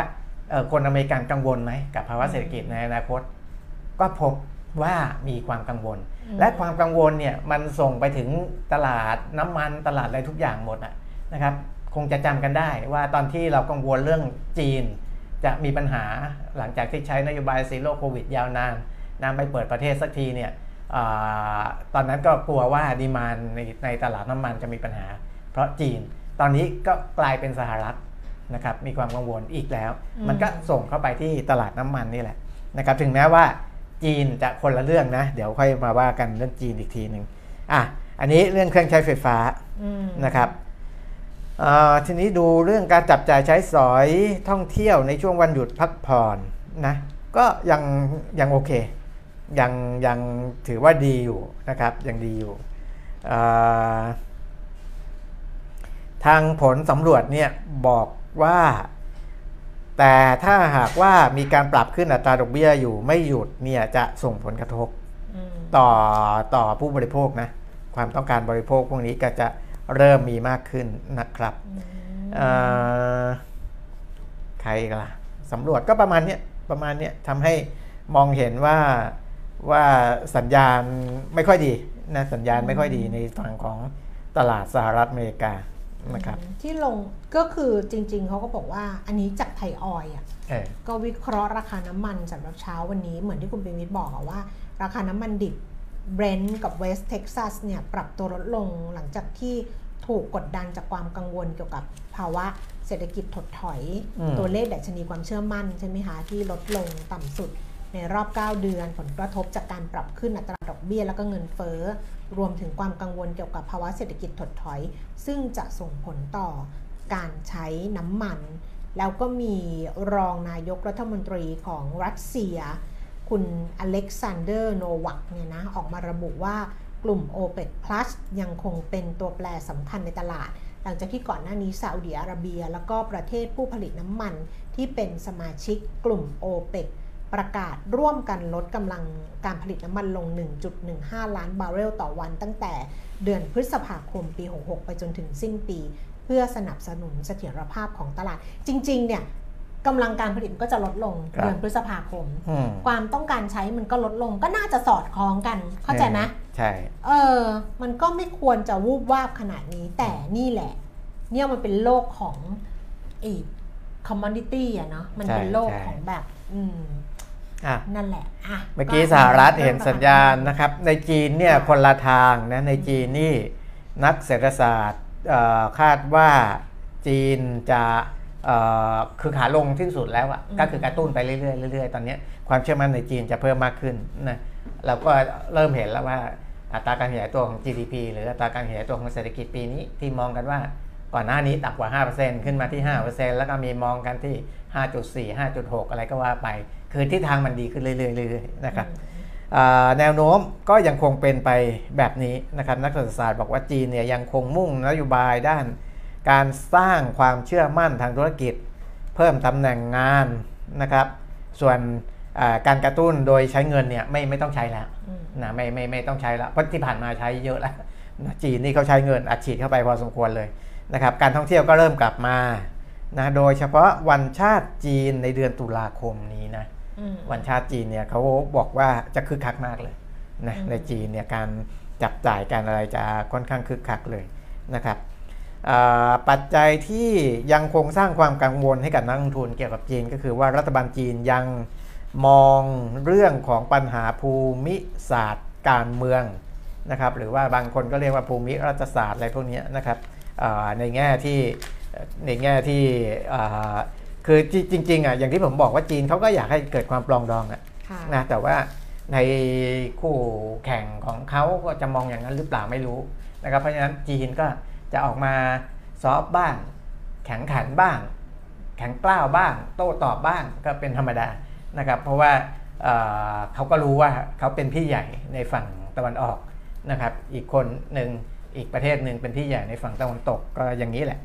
เอ่อคนอเมริกันกังวลไหมกับภาวะเศรษฐกิจในอนาคต ก็พบว่ามีความกังวล และความกังวลเนี่ยมันส่งไปถึงตลาดน้ำมันตลาดอะไรทุกอย่างหมดอะนะครับ คงจะจำกันได้ว่าตอนที่เรากังวลเรื่องจีน จะมีปัญหาหลังจากที่ใช้นโยบาย zero COVID ยาวนานนำไปเปิดประเทศสักทีเนี่ยอาตอนนั้นก็กลัวว่า demand ในในตลาดน้ำมันจะมีปัญหา เพราะจีน ตอนนี้ก็กลายเป็นสหรัฐนะครับมีความกังวลอีกแล้ว มันก็ส่งเข้าไปที่ตลาดน้ำมันนี่แหละนะครับถึงแม้ว่า จีนจะคนละเรื่องนะ เดี๋ยวค่อยมาว่ากันเรื่องจีนอีกทีหนึ่งอะอันนี้เรื่องเครื่องใช้ไฟฟ้าอืมนะครับอ่าทีนี้ดูเรื่องการจับจ่ายใช้สอยท่องเที่ยวในช่วงวันหยุดพักผ่อนนะก็ยังยังโอเค ยังยังถือว่าดีอยู่นะครับยังดีอยู่อ่าทางผลสำรวจเนี่ยบอกว่า แต่ถ้าหากว่ามีการปรับขึ้นอัตราดอกเบี้ยอยู่ไม่หยุดเนี่ยจะส่งผลกระทบอืมต่อต่อผู้บริโภคนะความต้องการบริโภคพวกนี้ก็จะเริ่มมีมากขึ้นนะครับเอ่อใครอีกล่ะสำรวจก็ประมาณเนี้ยประมาณเนี้ยทำให้มองเห็นว่าว่าสัญญาณไม่ค่อยดีนะสัญญาณไม่ค่อยดีในฝั่งของตลาดสหรัฐอเมริกา นะครับที่ลงก็คือจริง ๆเขาก็บอกว่าอันนี้จากไทยออยล์อะเออก็วิเคราะห์ราคาน้ำมันสำหรับเช้าวันนี้เหมือนที่คุณปิมิตบอกอะว่า ราคาน้ำมันดิบเบรนท์กับเวสต์เท็กซัสเนี่ยปรับตัวลดลงหลังจากที่ถูกกดดันจากความกังวลเกี่ยวกับภาวะเศรษฐกิจถดถอยอืมตัวเลขดัชนีความเชื่อมั่นใช่ไหมคะที่ลดลงต่ำสุดในรอบ 9 เดือนผลกระทบจากการปรับขึ้นอัตราดอกเบี้ยแล้วก็เงินเฟ้อ รวมถึงความกังวลเกี่ยวกับภาวะเศรษฐกิจถดถอย ซึ่งจะส่งผลต่อการใช้น้ำมัน แล้วก็มีรองนายกรัฐมนตรีของรัสเซีย คุณอเล็กซานเดอร์โนวักเนี่ยนะออกมาระบุว่ากลุ่ม OPEC Plus ยังคงเป็นตัวแปรสำคัญในตลาด หลังจากที่ก่อนหน้านี้ซาอุดิอาระเบีย แล้วก็ประเทศผู้ผลิตน้ำมันที่เป็นสมาชิกกลุ่ม o p e ป ระกาศร่วมกันลดกำลังการผลิตน้ำมันลง 1.15 ล้านบาร์เรลต่อวันตั้งแต่เดือนพฤษภาคมปี 66 ไปจนถึงสิ้นปี เพื่อสนับสนุนเสถียรภาพของตลาด จริง ๆ เนี่ยกำลังการผลิตก็จะลดลงครับเดือนพฤษภาคมอืมความต้องการใช้มันก็ลดลงก็น่าจะสอดคล้องกัน เข้าใจไหมใช่ เออ มันก็ไม่ควรจะวูบวาบขนาดนี้ แต่นี่แหละ เนี่ยมันเป็นโลกของอี commodity อะเนาะ มันเป็นใช่โลกใช่ของแบบ อืมอะ นั่นแหละอะเมื่อกี้สหรัฐเห็นสัญญาณนะครับ ในจีนเนี่ยคนละทางนะในจีนนี่นักเศรษฐศาสตร์เอ่อคาดว่าจีนจะเอ่อคือขาลงที่สุดแล้วอะก็คือกระตุ้นไปเรื่อยๆเรื่อยๆตอนเนี้ยความเชื่อมั่นในจีนจะเพิ่มมากขึ้นนะเราก็เริ่มเห็นแล้วว่าอัตราการขยายตัวของ GDP หรืออัตราการขยายตัวของเศรษฐกิจปีนี้ที่มองกันว่าก่อนหน้านี้ต่ำกว่า 5%ขึ้นมาที่ 5%แล้วก็มีมองกันที่ 5.4 5.6 อะไรก็ว่าไป คือทิศทางมันดีขึ้นเรื่อยๆเรื่อยๆนะครับอ่าแนวโน้มก็ยังคงเป็นไปแบบนี้นะครับนักเศรษฐศาสตร์บอกว่าจีนเนี่ยยังคงมุ่งนโยบายด้าน การสร้างความเชื่อมั่นทางธุรกิจ เพิ่มตำแหน่งงานนะครับ ส่วนอ่าการกระตุ้นโดยใช้เงินเนี่ยไม่ไม่ต้องใช้แล้วอืมนะไม่ไม่ไม่ต้องใช้แล้วเพราะที่ผ่านมาใช้เยอะแล้วนะจีนนี่เขาใช้เงินอัดฉีดเข้าไปพอสมควรเลยนะครับการท่องเที่ยวก็เริ่มกลับมานะโดยเฉพาะวันชาติจีนในเดือนตุลาคมนี้นะอืม วันชาติจีนเนี่ยเขาบอกว่าจะคึกคักมากเลยนะอืมในจีนเนี่ยการจับจ่ายการอะไรจะค่อนข้างคึกคักเลยนะครับอ่าปัจจัยที่ยังคงสร้างความกังวลให้กับนักลงทุนเกี่ยวกับจีนก็คือว่ารัฐบาลจีนยังมองเรื่องของปัญหาภูมิศาสตร์การเมืองนะครับหรือว่าบางคนก็เรียกว่าภูมิรัฐศาสตร์อะไรพวกเนี้ยนะครับอ่าในแง่ที่ในแง่ที่อ่า คือจริงๆอะอย่างที่ผมบอกว่าจีนเขาก็อยากให้เกิดความปลองดองอะค่ะนะแต่ว่าในคู่แข่งของเขาก็จะมองอย่างนั้นหรือเปล่าไม่รู้นะครับเพราะฉะนั้นจีนก็จะออกมาซอฟต์บ้าง แข็งขันบ้าง แข็งกล้าวบ้าง โต้ตอบบ้างก็เป็นธรรมดานะครับเพราะว่าเอ่อเขาก็รู้ว่าเขาเป็นพี่ใหญ่ในฝั่งตะวันออกนะครับอีกคนหนึ่งอีกประเทศหนึ่งเป็นพี่ใหญ่ในฝั่งตะวันตกก็อย่างนี้แหละ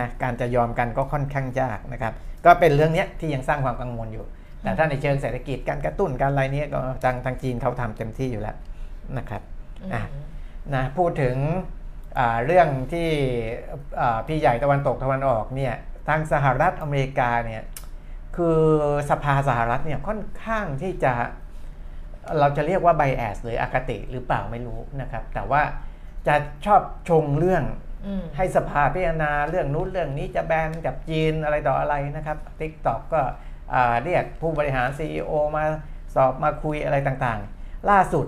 นะการจะยอมกันก็ค่อนข้างยากนะครับ ก็เป็นเรื่องเนี้ยที่ยังสร้างความกังวลอยู่ แต่ถ้าในเชิงเศรษฐกิจการกระตุ้นการอะไรเนี้ยก็ทางทางจีนเขาทำเต็มที่อยู่แล้วนะครับอะนะพูดถึงอ่าเรื่องที่อ่าพี่ใหญ่ตะวันตกตะวันออกเนี่ยทางสหรัฐอเมริกาเนี่ยคือสภาสหรัฐเนี่ยค่อนข้างที่จะเราจะเรียกว่าไบแอสหรืออคติหรือเปล่าไม่รู้นะครับ แต่ว่าจะชอบชงเรื่องอืม ให้สภาพิจารณาเรื่องนู้นเรื่องนี้จะแบนกับจีนอะไรต่ออะไรนะครับ TikTok ก็อ่าเรียกผู้บริหาร CEO มาสอบมาคุยอะไรต่างๆ ล่าสุด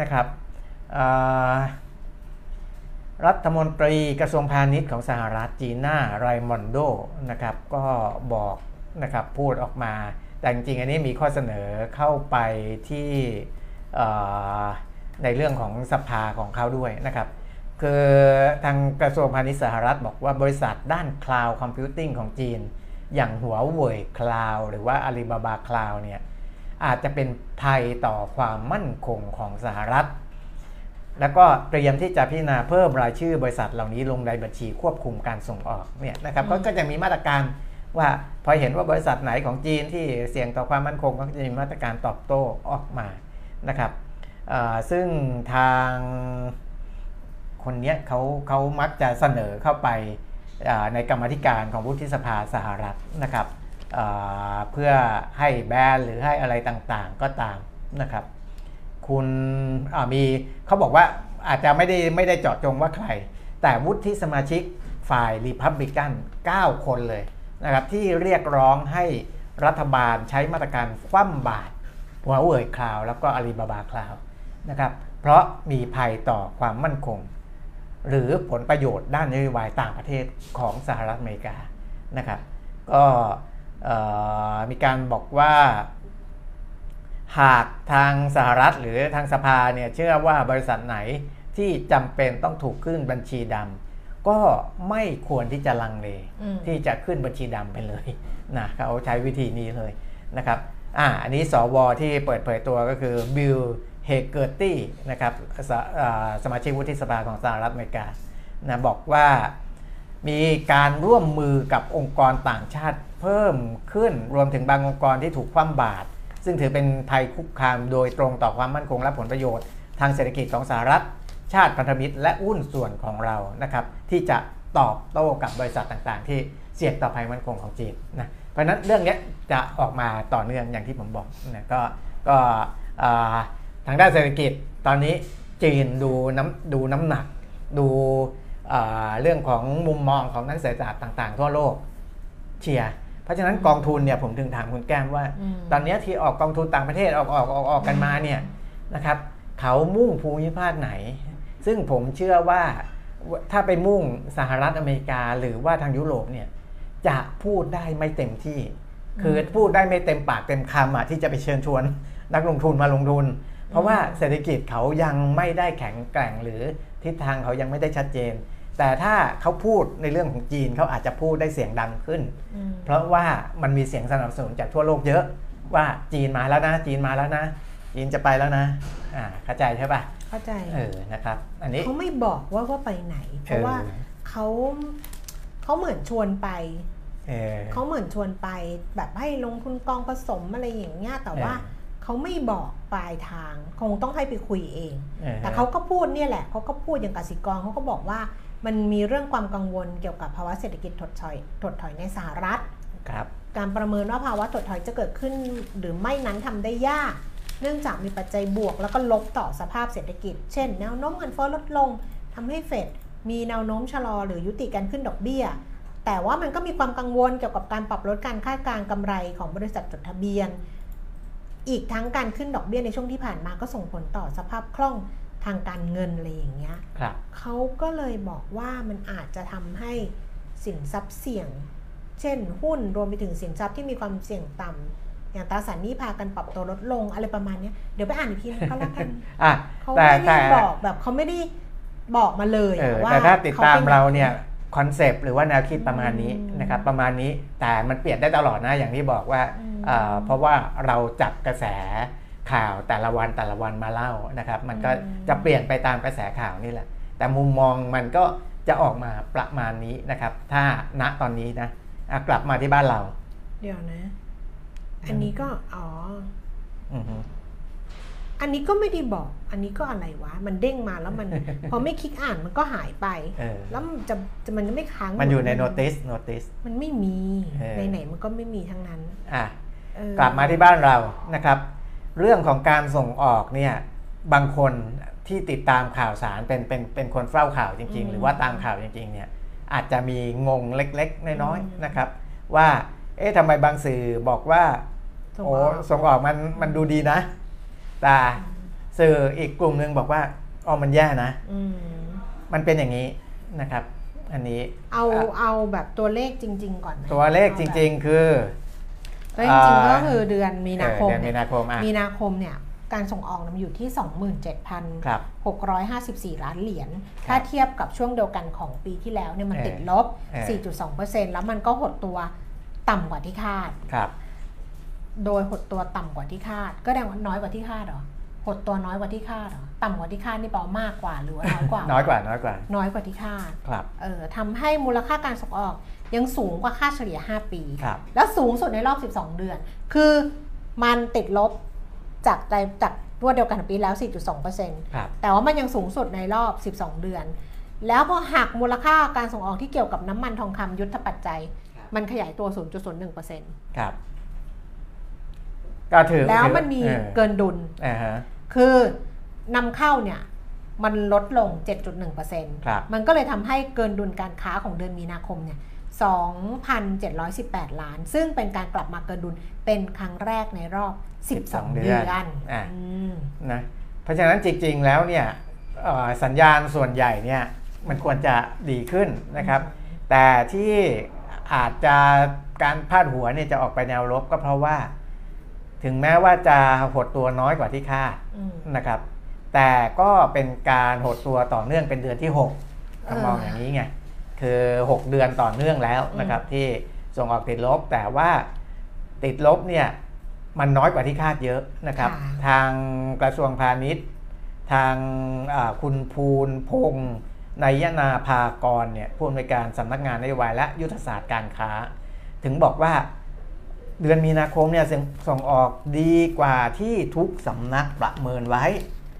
นะครับรัฐมนตรีกระทรวงพาณิชย์ของสหรัฐจีน่าไรมอนโดนะครับก็บอกนะครับพูดออกมา แต่จริงๆอันนี้มีข้อเสนอเข้าไปที่ในเรื่องของสภาของเขาด้วยนะครับ คือทางกระทรวงพาณิชย์สหรัฐบอกว่าบริษัทด้าน cloud computing ของจีน อย่างหัวเว่ย Cloud หรือว่าอาลีบาบา Cloud เนี่ยอาจจะเป็นภัยต่อความมั่นคงของสหรัฐ แล้วก็เตรียมที่จะพิจารณาเพิ่มรายชื่อบริษัทเหล่านี้ลงในบัญชีควบคุมการส่งออกเนี่ยนะครับก็ก็จะมีมาตรการว่าพอเห็นว่าบริษัทไหนของจีนที่เสี่ยงต่อความมั่นคงก็จะมีมาตรการตอบโต้ออกมานะครับอ่าซึ่งทาง คนเนี้ยเขาเขามักจะเสนอเข้าไปในกรรมธิการของวุฒิสภาสหรัฐนะครับเพื่อให้แบนหรือให้อะไรต่างๆก็ตามนะครับ คุณมีเขาบอกว่าอาจจะไม่ได้ไม่ได้เจาะจงว่าใคร แต่วุฒิสมาชิกฝ่ายรีพับลิกัน 9 คนเลยนะครับที่เรียกร้องให้รัฐบาลใช้มาตรการคว่ำบาตรหัวเว่ยคลาว แล้วก็อาลีบาบาคลาวนะครับเพราะมีภัยต่อความมั่นคง หรือผลประโยชน์ด้านนโยบายต่างประเทศของสหรัฐอเมริกานะครับก็มีการบอกว่าหากทางสหรัฐหรือทางสภาเนี่ยเชื่อว่าบริษัทไหนที่จำเป็นต้องถูกขึ้นบัญชีดำก็ไม่ควรที่จะลังเลที่จะขึ้นบัญชีดำไปเลยนะเขาใช้วิธีนี้เลยนะครับอ่าอันนี้สว. ที่เปิดเผยตัวก็คือบิลเฮเกอร์ตี้นะครับสมาชิกวุฒิสภาของสหรัฐอเมริกานะบอกว่ามีการร่วมมือกับองค์กรต่างชาติเพิ่มขึ้นรวมถึงบางองค์กรที่ถูกคว่ำบาตรซึ่งถือเป็นภัยคุกคามโดยตรงต่อความมั่นคงและผลประโยชน์ ทางเศรษฐกิจของสหรัฐ ชาติพันธมิตร และหุ้นส่วนของเรานะครับที่จะตอบโต้กับบริษัทต่างๆ ที่เสี่ยงต่อภัยมั่นคงของจีนนะเพราะนั้นเรื่องนี้จะออกมาต่อเนื่องอย่างที่ผมบอกนะก็ก็ ทางด้านเศรษฐกิจตอนนี้จีนดูน้ำดูน้ำหนัก ดูเรื่องของมุมมองของนักเศรษฐศาสตร์ต่าง ๆ ทั่วโลกเชียร์เพราะฉะนั้นกองทุนเนี่ยผมถึงถามคุณแก้มว่า ตอนนี้ที่ออกกองทุนต่างประเทศออกออกออกออกกันมาเนี่ยนะครับเขามุ่งภูมิภาคไหน ซึ่งผมเชื่อว่าถ้าไปมุ่งสหรัฐอเมริกาหรือว่าทางยุโรปเนี่ยจะพูดได้ไม่เต็มที่ คือพูดได้ไม่เต็มปากเต็มคำอะที่จะไปเชิญชวนนักลงทุนมาลงทุน เพราะว่าเศรษฐกิจเขายังไม่ได้แข็งแกร่งหรือทิศทางเขายังไม่ได้ชัดเจน แต่ถ้าเขาพูดในเรื่องของจีนเขาอาจจะพูดได้เสียงดังขึ้น เพราะว่ามันมีเสียงสนับสนุนจากทั่วโลกเยอะว่าจีนมาแล้วนะจีนมาแล้วนะ จีนจะไปแล้วนะอ่าเข้าใจใช่ปะเข้าใจเออนะครับ อันนี้เขาไม่บอกว่าว่าไปไหน เพราะว่าเขาเขาเหมือนชวนไปเขาเหมือนชวนไปแบบให้ลงทุนกองผสมอะไรอย่างเงี้ยแต่ว่าเขาไม่บอกปลายทาง คงต้องให้ไปคุยเอง แต่เขาก็พูดเนี่ยแหละเขาก็พูดอย่างกสิกรเขาก็บอกว่ามันมีเรื่องความกังวลเกี่ยวกับภาวะเศรษฐกิจถดถอยถดถอยในสหรัฐครับการประเมินว่าภาวะถดถอยจะเกิดขึ้น หรือไม่นั้นทำได้ยาก เนื่องจากมีปัจจัยบวกแล้วก็ลบต่อสภาพเศรษฐกิจ เช่น แนวโน้มเงินเฟ้อลดลงทำให้เฟดมีแนวโน้มชะลอหรือยุติการขึ้นดอกเบี้ย แต่ว่ามันก็มีความกังวลเกี่ยวกับการปรับลดการคาดการกำไรของบริษัทจดทะเบียน อีกทั้งการขึ้นดอกเบี้ยในช่วงที่ผ่านมาก็ส่งผลต่อสภาพคล่องทางการเงินอะไรอย่างเงี้ยเขาก็เลยบอกว่ามันอาจจะทำให้สินทรัพย์เสี่ยง เช่นหุ้นรวมไปถึงสินทรัพย์ที่มีความเสี่ยงต่ำอย่างตราสารนี้พากันปรับตัวลดลงอะไรประมาณนี้เดี๋ยวไปอ่านอีกทีนึงก็แล้วกันเขาไม่ได้บอกแบบเขาไม่ได้บอกมาเลยว่าแต่ถ้าติดตามเราเนี่ยคอนเซปต์หรือว่าแนวคิดประมาณนี้นะครับประมาณนี้แต่มันเปลี่ยนได้ตลอดนะอย่างที่บอกว่า เพราะว่าเราจับกระแสข่าวแต่ละวันแต่ละวันมาเล่านะครับ มันก็จะเปลี่ยนไปตามกระแสข่าวนี่แหละ แต่มุมมองมันก็จะออกมาประมาณนี้นะครับ ถ้าณตอนนี้นะกลับมาที่บ้านเรา เดี๋ยวนะ อันนี้ก็อ๋ออันนี้ก็ไม่ได้บอก อันนี้ก็อะไรวะ มันเด้งมาแล้วมัน พอไม่คลิกอ่านมันก็หายไป แล้วมันจะจะมันไม่ค้าง มันอยู่ในโน้ติสโน้ติสมันไม่มี ในไหนมันก็ไม่มีทั้งนั้น อะ กลับมาที่บ้านเรานะครับ เรื่องของการส่งออกเนี่ยบางคนที่ติดตามข่าวสารเป็นเป็นเป็นคนเฝ้าข่าวจริง ๆ หรือว่าตามข่าวจริงๆเนี่ยอาจจะมีงงเล็กๆ น้อยๆนะครับ ว่าเอ๊ะทำไมบางสื่อบอกว่าโอ้ส่งออกมันมันดูดีนะ แต่สื่ออีกกลุ่มหนึ่งบอกว่าอ๋อมันแย่นะมันเป็นอย่างนี้นะครับ อันนี้เอาเอาแบบตัวเลขจริง ๆ ก่อนไหมตัวเลขจริง ๆ คือ จริงๆก็คือเดือนมีนาคมมีนาคมมีนาคมเนี่ยการส่งออกมันอยู่ที่ 27,654 ล้านเหรียญ ถ้าเทียบกับช่วงเดียวกันของปีที่แล้วเนี่ยมันติดลบ 4.2%แล้วมันก็หดตัวต่ำกว่าที่คาดโดยหดตัวต่ำกว่าที่คาด ก็แดงว่าน้อยกว่าที่คาดหรอ หดตัวน้อยกว่าที่คาดหรอ ต่ำกว่าที่คาดนี่แปลมากกว่าหรือว่าน้อยกว่า น้อยกว่า น้อยกว่า น้อยกว่าที่คาด ครับ เออทำให้มูลค่าการส่งออก ยังสูงกว่าค่าเฉลี่ย 5 ปี ครับ แล้วสูงสุดในรอบ 12 เดือน คือมันติดลบจากในจากรวดเดียวกันปีแล้ว4.2%แต่ว่ามันยังสูงสุดในรอบ 12 เดือน แล้วพอหักมูลค่าการส่งออกที่เกี่ยวกับน้ำมันทองคำยุทธปัจจัยมันขยายตัว 0.01%ครับก็ถือแล้วมันมีเกินดุลคือนำเข้าเนี่ยมันลดลง 7.1%มันก็เลยทำให้เกินดุลการค้าของเดือนมีนาคมเนี่ย 2,718 ล้าน ซึ่งเป็นการกลับมาเกินดุลเป็นครั้งแรกในรอบ 12 เดือนนะเพราะฉะนั้นจริงๆแล้วเนี่ยสัญญาณส่วนใหญ่เนี่ยมันควรจะดีขึ้นนะครับ แต่ที่อาจจะการพาดหัวเนี่ยจะออกไปแนวลบก็เพราะว่า ถึงแม้ว่าจะหดตัวน้อยกว่าที่คาดอืมนะครับ แต่ก็เป็นการหดตัวต่อเนื่องเป็นเดือนที่6เออมองอย่างนี้ไง คือ 6 เดือนต่อเนื่องแล้วนะครับที่ส่งออกติดลบ แต่ว่าติดลบเนี่ยมันน้อยกว่าที่คาดเยอะนะครับค่ะทางกระทรวงพาณิชย์ ทางอ่าคุณภูลพงศ์นายนาภากรเนี่ยผู้อำนวยการสำนักงานนโยบายและยุทธศาสตร์การค้า ถึงบอกว่าเดือนมีนาคมเนี่ยส่งส่งออกดีกว่าที่ทุกสำนักประเมินไว้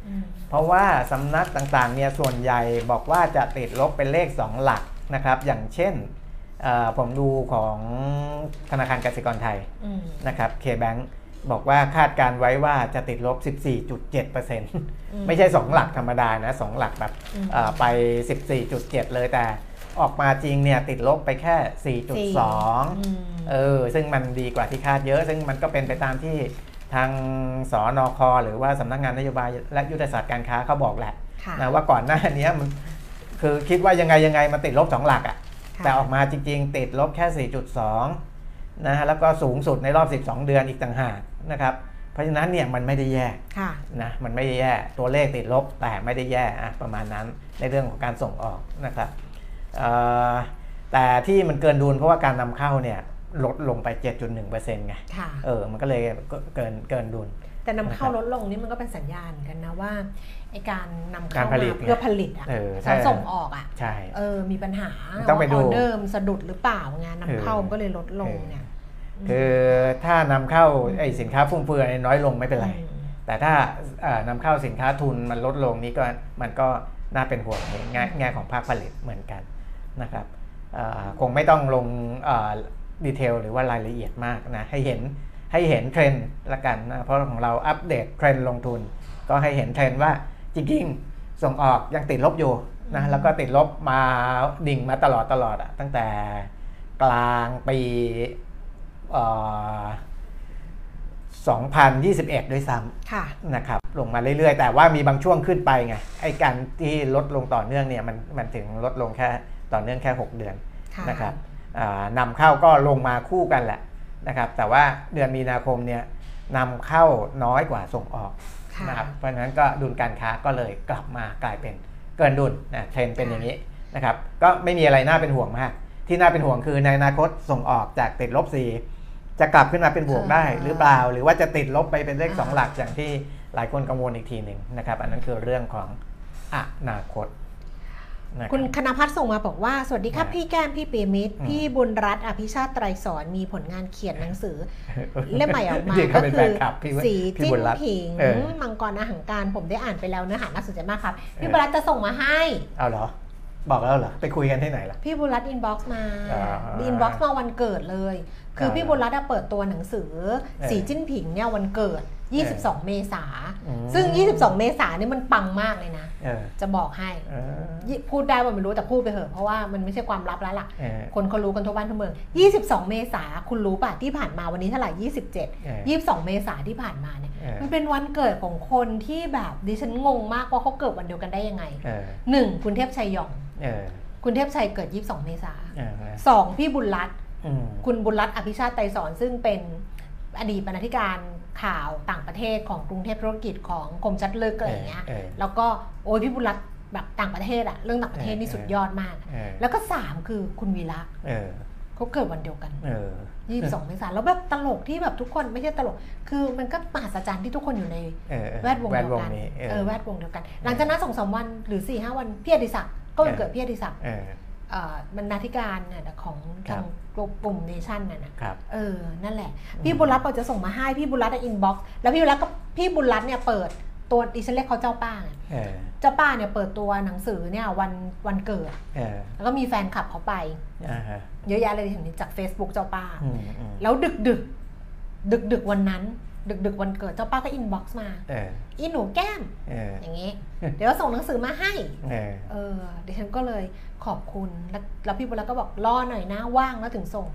อืมเพราะว่าสำนักต่างๆเนี่ยส่วนใหญ่บอกว่าจะติดลบเป็นเลข 2 หลัก นะครับ อย่างเช่นเอ่อผมดูของธนาคารกสิกรไทยอืมนะครับ K-Bank บอกว่าคาดการไว้ว่าจะติดลบ 14.7%มไม่ใช่ 2 หลักธรรมดานะ 2 หลักแบบอืมเอ่อไป 14.7 เลยแต่ออกมาจริงเนี่ยติดลบไปแค่ 4.2อืมเออซึ่งมันดีกว่าที่คาดเยอะ ซึ่งมันก็เป็นไปตามที่ทางสอนอคหรือว่าสำนักงานนโยบายและยุทธศาสตร์การค้าเขาบอกแหละค่ะนะว่าก่อนหน้านี้มัน คือคิดว่ายังไงยังไงมันติดลบ 2 หลักอะ่ะค่ะ แต่ออกมาจริง ๆ ติดลบแค่ 4.2 นะฮะแล้วก็สูงสุดในรอบ 12 เดือนอีกต่างหากนะครับ เพราะฉะนั้นเนี่ยมันไม่ได้แย่ค่ะนะมันไม่ได้แย่ตัวเลขติดลบแต่ไม่ได้แย่อะประมาณนั้นในเรื่องของการส่งออกนะครับเอ่อแต่ที่มันเกินดุลเพราะว่าการนำเข้าเนี่ยลดลงไป 7.1%ไงค่ะเออมันก็เลยเกินเกินดุลแต่นำเข้านะครับลดลงนี่มันก็เป็นสัญญาณกันนะว่า ไอการนำกาเข้ารผมาลิตเพื่อผลิตอะเออใช่ส่งออกอะใช่เออมีปัญหาต้องไปดูออเดอร์มันสะดุดหรือเปล่างานนำเข้าเออมันก็เลยลดลงเนี่ยคือถ้านำเข้าไอ้สินค้าฟุ่มเฟือยน้อยลงไม่เป็นไรอืมแต่ถ้าเอ่อนำเข้าสินค้าทุนมันลดลงนี่ก็มันก็น่าเป็นห่วงในแง่แง่ของภาคผลิตเหมือนกันนะครับเอ่อคงไม่ต้องลง detail หรือว่ารายละเอียดมากนะให้เห็นให้เห็นเทรนด์ละกันนะเพราะของเราอัปเดตเทรนด์ลงทุน ก็ให้เห็นเทรนด์ว่า จริงๆ ส่งออกยังติดลบอยู่นะแล้วก็ติดลบมาดิ่งมาตลอดตลอดอะตั้งแต่กลางปีเอ่อ2021 ด้วยซ้ำค่ะนะครับ ลงมาเรื่อยๆ แต่ว่ามีบางช่วงขึ้นไปไง ไอ้การที่ลดลงต่อเนื่องเนี่ยมันมันถึงลดลงแค่ต่อเนื่องแค่ 6 เดือนค่ะนะครับอ่านำเข้าก็ลงมาคู่กันแหละนะครับ แต่ว่าเดือนมีนาคมเนี่ยนำเข้าน้อยกว่าส่งออกค่ะ นะครับเพราะฉะนั้นก็ดุลการค้าก็เลยกลับมากลายเป็นเกินดุลนะเทรนด์เป็นอย่างนี้นะครับก็ไม่มีอะไรน่าเป็นห่วงมาก ที่น่าเป็นห่วงคือในอนาคตส่งออกจากติดลบสี่จะกลับขึ้นมาเป็นบวกได้หรือเปล่า หรือว่าจะติดลบไปเป็นเลขสองหลักอย่างที่หลายคนกังวลอีกทีหนึ่งนะครับ อันนั้นคือเรื่องของอนาคตนะรับ คุณคณพัฒน์ส่งมาบอกว่า สวัสดีครับอ่าพี่แก้มพี่เปียมิตรอืมพี่บุญรัตน์อภิชาติไตรสอนมีผลงานเขียนหนังสือ เล่มใหม่ออกมาจริงๆก็เขาเป็นคืแฟอนคลับพี่สีพี่จิ้บุนญรัตน์ผิงเออมังกรอาหังการผมได้อ่านไปแล้วเนื้อหาน่าสนใจมากครับ พี่เออบุญรัตน์จะส่งมาให้เอาเหรอบอกแล้วเหรอ ไปคุยกันที่ไหนล่ะ พี่บุญรัตน์อินบ็อกซ์มาอ่าอินบ็อกซ์มาวันเกิดเลย คืออ่าพี่บุญรัตน์อะเปิดตัวหนังสือเออสีจิ้นผิงเนี่ยวันเกิด 22 เมษาอืมซึ่ง 22 เมษานี่มันปังมากเลยนะเออจะบอกให้เออยี่พูดได้ว่าไม่รู้แต่พูดไปเถอะ เพราะว่ามันไม่ใช่ความลับแล้วล่ะเออคนเขารู้กันทั่วบ้านทั่วเมือง 22 เมษาคุณรู้ป่ะที่ผ่านมาวันนี้เท่าไหร่เออ27 22 เมษาที่ผ่านมาเนี่ยเออมันเป็นวันเกิดของคนที่แบบดิฉันงงมากว่าเขาเกิดวันเดียวกันได้ยังไงเออหนึ่งคุณเทพชัยหยองเออคุณเทพชัยเกิด 22 เมษาเออสองพี่บุญรัตน์อืมคุณบุญรัตน์อภิชาติไตรสอนซึ่งเป็นอดีตบรรณาธิการ ข่าวต่างประเทศของกรุงเทพธุรกิจของกรมชัดลึกอะไรอย่างเงี้ยเออแล้วก็โอ้ยพี่บุญรัตน์แบบต่างประเทศอะเรื่องต่างประเทศนี่เออสุดยอดมากเออแล้วก็สามคือคุณวีระเออเขาเกิดวันเดียวกันเออ22เมษายนแล้วแบบตลกที่แบบทุกคนไม่ใช่ตลก คือมันก็มหัศจรรย์ที่ทุกคนอยู่ในเออแวดวงแวเดีดยววงกันนี้เออแวดวงเดียวกัน หลังจากนั้นสองสามวันหรือสี่ห้าวันพี่อดิศักดิ์ก็วันเกิดพี่อดิศักดิ์เออเอ่อบรรณาธิการเนี่ยของครัทาบง กลุ่มเนชั่นน่ะนะครับ เออ นั่นแหละ พี่บุญรัตน์ก็จะส่งมาให้ พี่บุญรัตน์ inbox แล้วพี่บุญรัตน์ก็พี่บุญรัตน์เนี่ยเปิดตัวดิฉันเรียกเขาเจ้าป้าไงเออเจ้าป้าเนี่ยเปิดตัวหนังสือเนี่ยวันวันเกิด เออแล้วก็มีแฟนคลับเขาไป อ่าฮะเยอะแยะเลยเห็นจาก Facebook เจ้าป้า อืมอืมแล้วดึกดึกดึกดึกๆวันนั้น ดึกๆวันเกิดเจ้าป้าก็ inbox มาเอออีหนูแก้มเอออย่างนี้ เดี๋ยวส่งหนังสือมาให้เออเออดิฉันก็เลยขอบคุณแล้วแล้วพี่บุญรัตน์ก็บอกรอหน่อยนะว่างแล้วถึงส่ง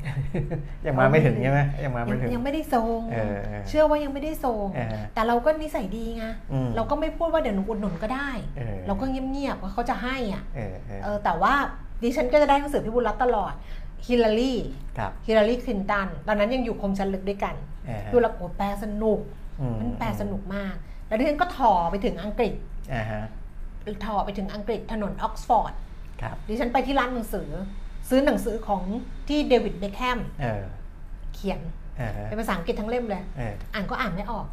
ยังมาไม่ถึงใช่ไหมยังมายัไม่งถึงยังไม่ได้ส่งเออเออเชื่อว่ายังไม่ได้ส่งเออแต่เราก็นิสัยดีไงอืมเราก็ไม่พูดว่าเดี๋ยวหนูอุดหนุนก็ได้เออเราก็เงียบๆว่าเขาจะให้อะเออเออเออแต่ว่าดิฉันก็จะได้หนังสือพี่บุญรัตน์ตลอด ฮิลลารีครับ ฮิลลารีคลินตัน ตอนนั้นยังอยู่คมชัดลึกด้วยกันเออดูและโอ้แปลสนุกอืมมันแปลสนุกมาก แล้วดิฉันก็ถ่อไปถึงอังกฤษอ่าฮะถ่อไปถึงอังกฤษถนนออกซ์ฟอร์ดครับดิฉันไปที่ร้านหนังสือ ซื้อหนังสือของที่เดวิดเบคแฮมเออเขียนเออเป็นภาษาอังกฤษทั้งเล่มเลยเอออ่านก็อ่านไม่ออก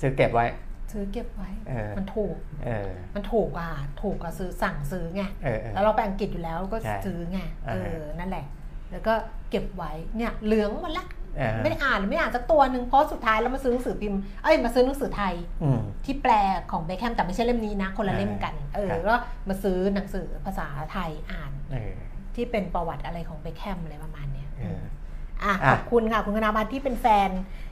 ซื้อเก็บไว้ ซื้อเก็บไว้เออมันถูกเออมันถูกกว่าถูกกว่าซื้อสั่งซื้อไงเออเออแล้วเราไปอังกฤษอยู่แล้วก็ใช่ซื้อไงเออ่าฮะอนั่นแหละ แล้วก็เก็บไว้เนี่ยเหลืองหมดละเออไม่ได้อ่านไม่ได้อ่านสักตัวหนึ่งเพราะสุดท้ายเรามาซื้อหนังสือพิมพ์เอ้ยมาซื้อหนังสือไทยอืมที่แปลของเบคแฮมแต่ไม่ใช่เล่มนี้นะ คนละเล่มกันเออครับก็มาซื้อหนังสือภาษาไทยอ่านเออที่เป็นประวัติอะไรของเบคแฮมอะไรประมาณเนี้ยเอออะอะขอบคุณค่ะคุณคณาพัฒน์ที่เป็นแฟนอืม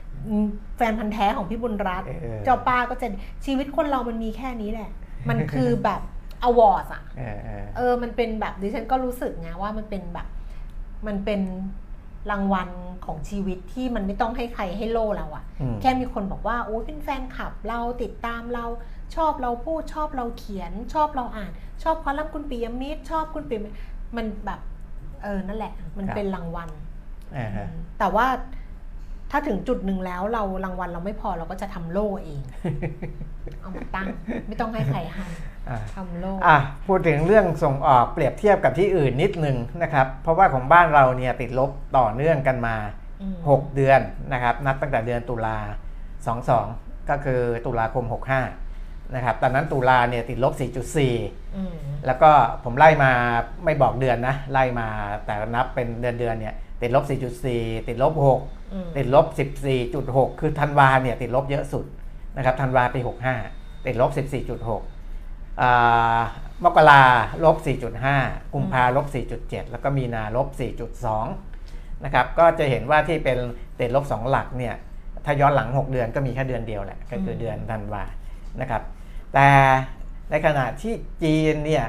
แฟนพันธ์แท้ของพี่บุญรัตน์เออเจ้าป้าก็จะชีวิตคนเรามันมีแค่นี้แหละ มันคือแบบอวอร์ดอะเออเออเออ มันเป็นแบบดิฉันก็รู้สึกไงว่ามันเป็นแบบ มันเป็นรางวัลของชีวิตที่มันไม่ต้องให้ใครให้โล่เราอะอืมแค่มีคนบอกว่าโอ้ยเป็นแฟนคลับเราติดตามเราชอบเราพูดชอบเราเขียน ชอบเราอ่าน ชอบคอลัมน์คุณปียมิตรชอบคุณปียมิตรมันแบบ เออนั่นแหละ มันเป็นรางวัลอ่าฮะแต่ว่า ถ้าถึงจุดหนึ่งแล้วเรารางวัลเราไม่พอเราก็จะทำโล่เอง เอามาตั้งไม่ต้องให้ใครให้อ่าทำโล่อะพูดถึงเรื่องส่งออกเปรียบเทียบกับที่อื่นนิดนึงนะครับ เพราะว่าของบ้านเราเนี่ยติดลบต่อเนื่องกันมาอืม6เดือนนะครับ นับตั้งแต่เดือนตุลา22 ก็คือตุลาคม 65 นะครับ ตอนนั้นตุลาเนี่ยติดลบ 4.4อืมแล้วก็ผมไล่มาไม่บอกเดือนนะ ไล่มาแต่นับเป็นเดือนเดือนๆเนี่ย ติดลบ 4.4 ติดลบอืม6ติดลบ 14.6 คือธันวาเนี่ยติดลบเยอะสุดนะครับธันวาปี 65 ติดลบ 14.6อ่ามกราลบ 4.5 กุมภาลบ 4.7 แล้วก็มีนาลบ 4.2 นะครับ ก็จะเห็นว่าที่เป็นติดลบ 2 หลักเนี่ยถ้าย้อนหลัง 6 เดือนก็มีแค่เดือนเดียวแหละ ก็คือเดือนธันวานะครับ แต่ในขณะที่จีนเนี่ย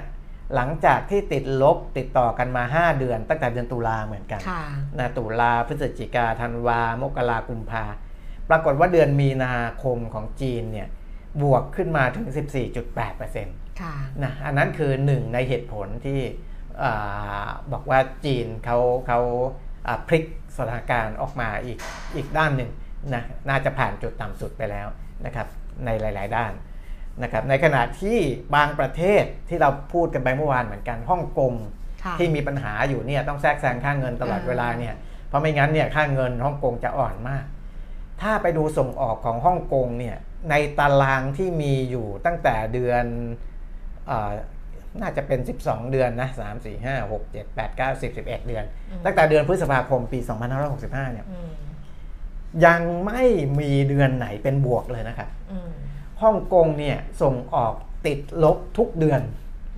หลังจากที่ติดลบติดต่อกันมา 5 เดือน ตั้งแต่เดือนตุลาเหมือนกันค่ะนะตุลาพฤศจิกาธันวามกรากุมภาปรากฏว่าเดือนมีนาคมของจีนเนี่ยบวกขึ้นมาถึง 14.8%ค่ะนะอันนั้นคือหนึ่งในเหตุผลที่อาบอกว่าจีนเขาเขาอ่าพลิกสถานการณ์ออกมาอีกอีกด้านหนึ่งนะน่าจะผ่านจุดต่ำสุดไปแล้วนะครับในหลาย ๆ ด้าน นะครับในขณะที่บางประเทศที่เราพูดกันไปเมื่อวานเหมือนกันฮ่องกงค่ะที่มีปัญหาอยู่เนี่ยต้องแทรกแซงค่าเงินตลอดอ่าเวลาเนี่ยเพราะไม่งั้นเนี่ยค่าเงินฮ่องกงจะอ่อนมาก ถ้าไปดูส่งออกของฮ่องกงเนี่ยในตารางที่มีอยู่ตั้งแต่เดือนเออน่าจะเป็น 12 เดือนนะ3 4 5 6 7 8 9 10 11 เดือน ตั้งแต่เดือนพฤษภาคมปี 2565 เนี่ยอืมยังไม่มีเดือนไหนเป็นบวกเลยนะครับอืม ฮ่องกงเนี่ยส่งออกติดลบทุกเดือน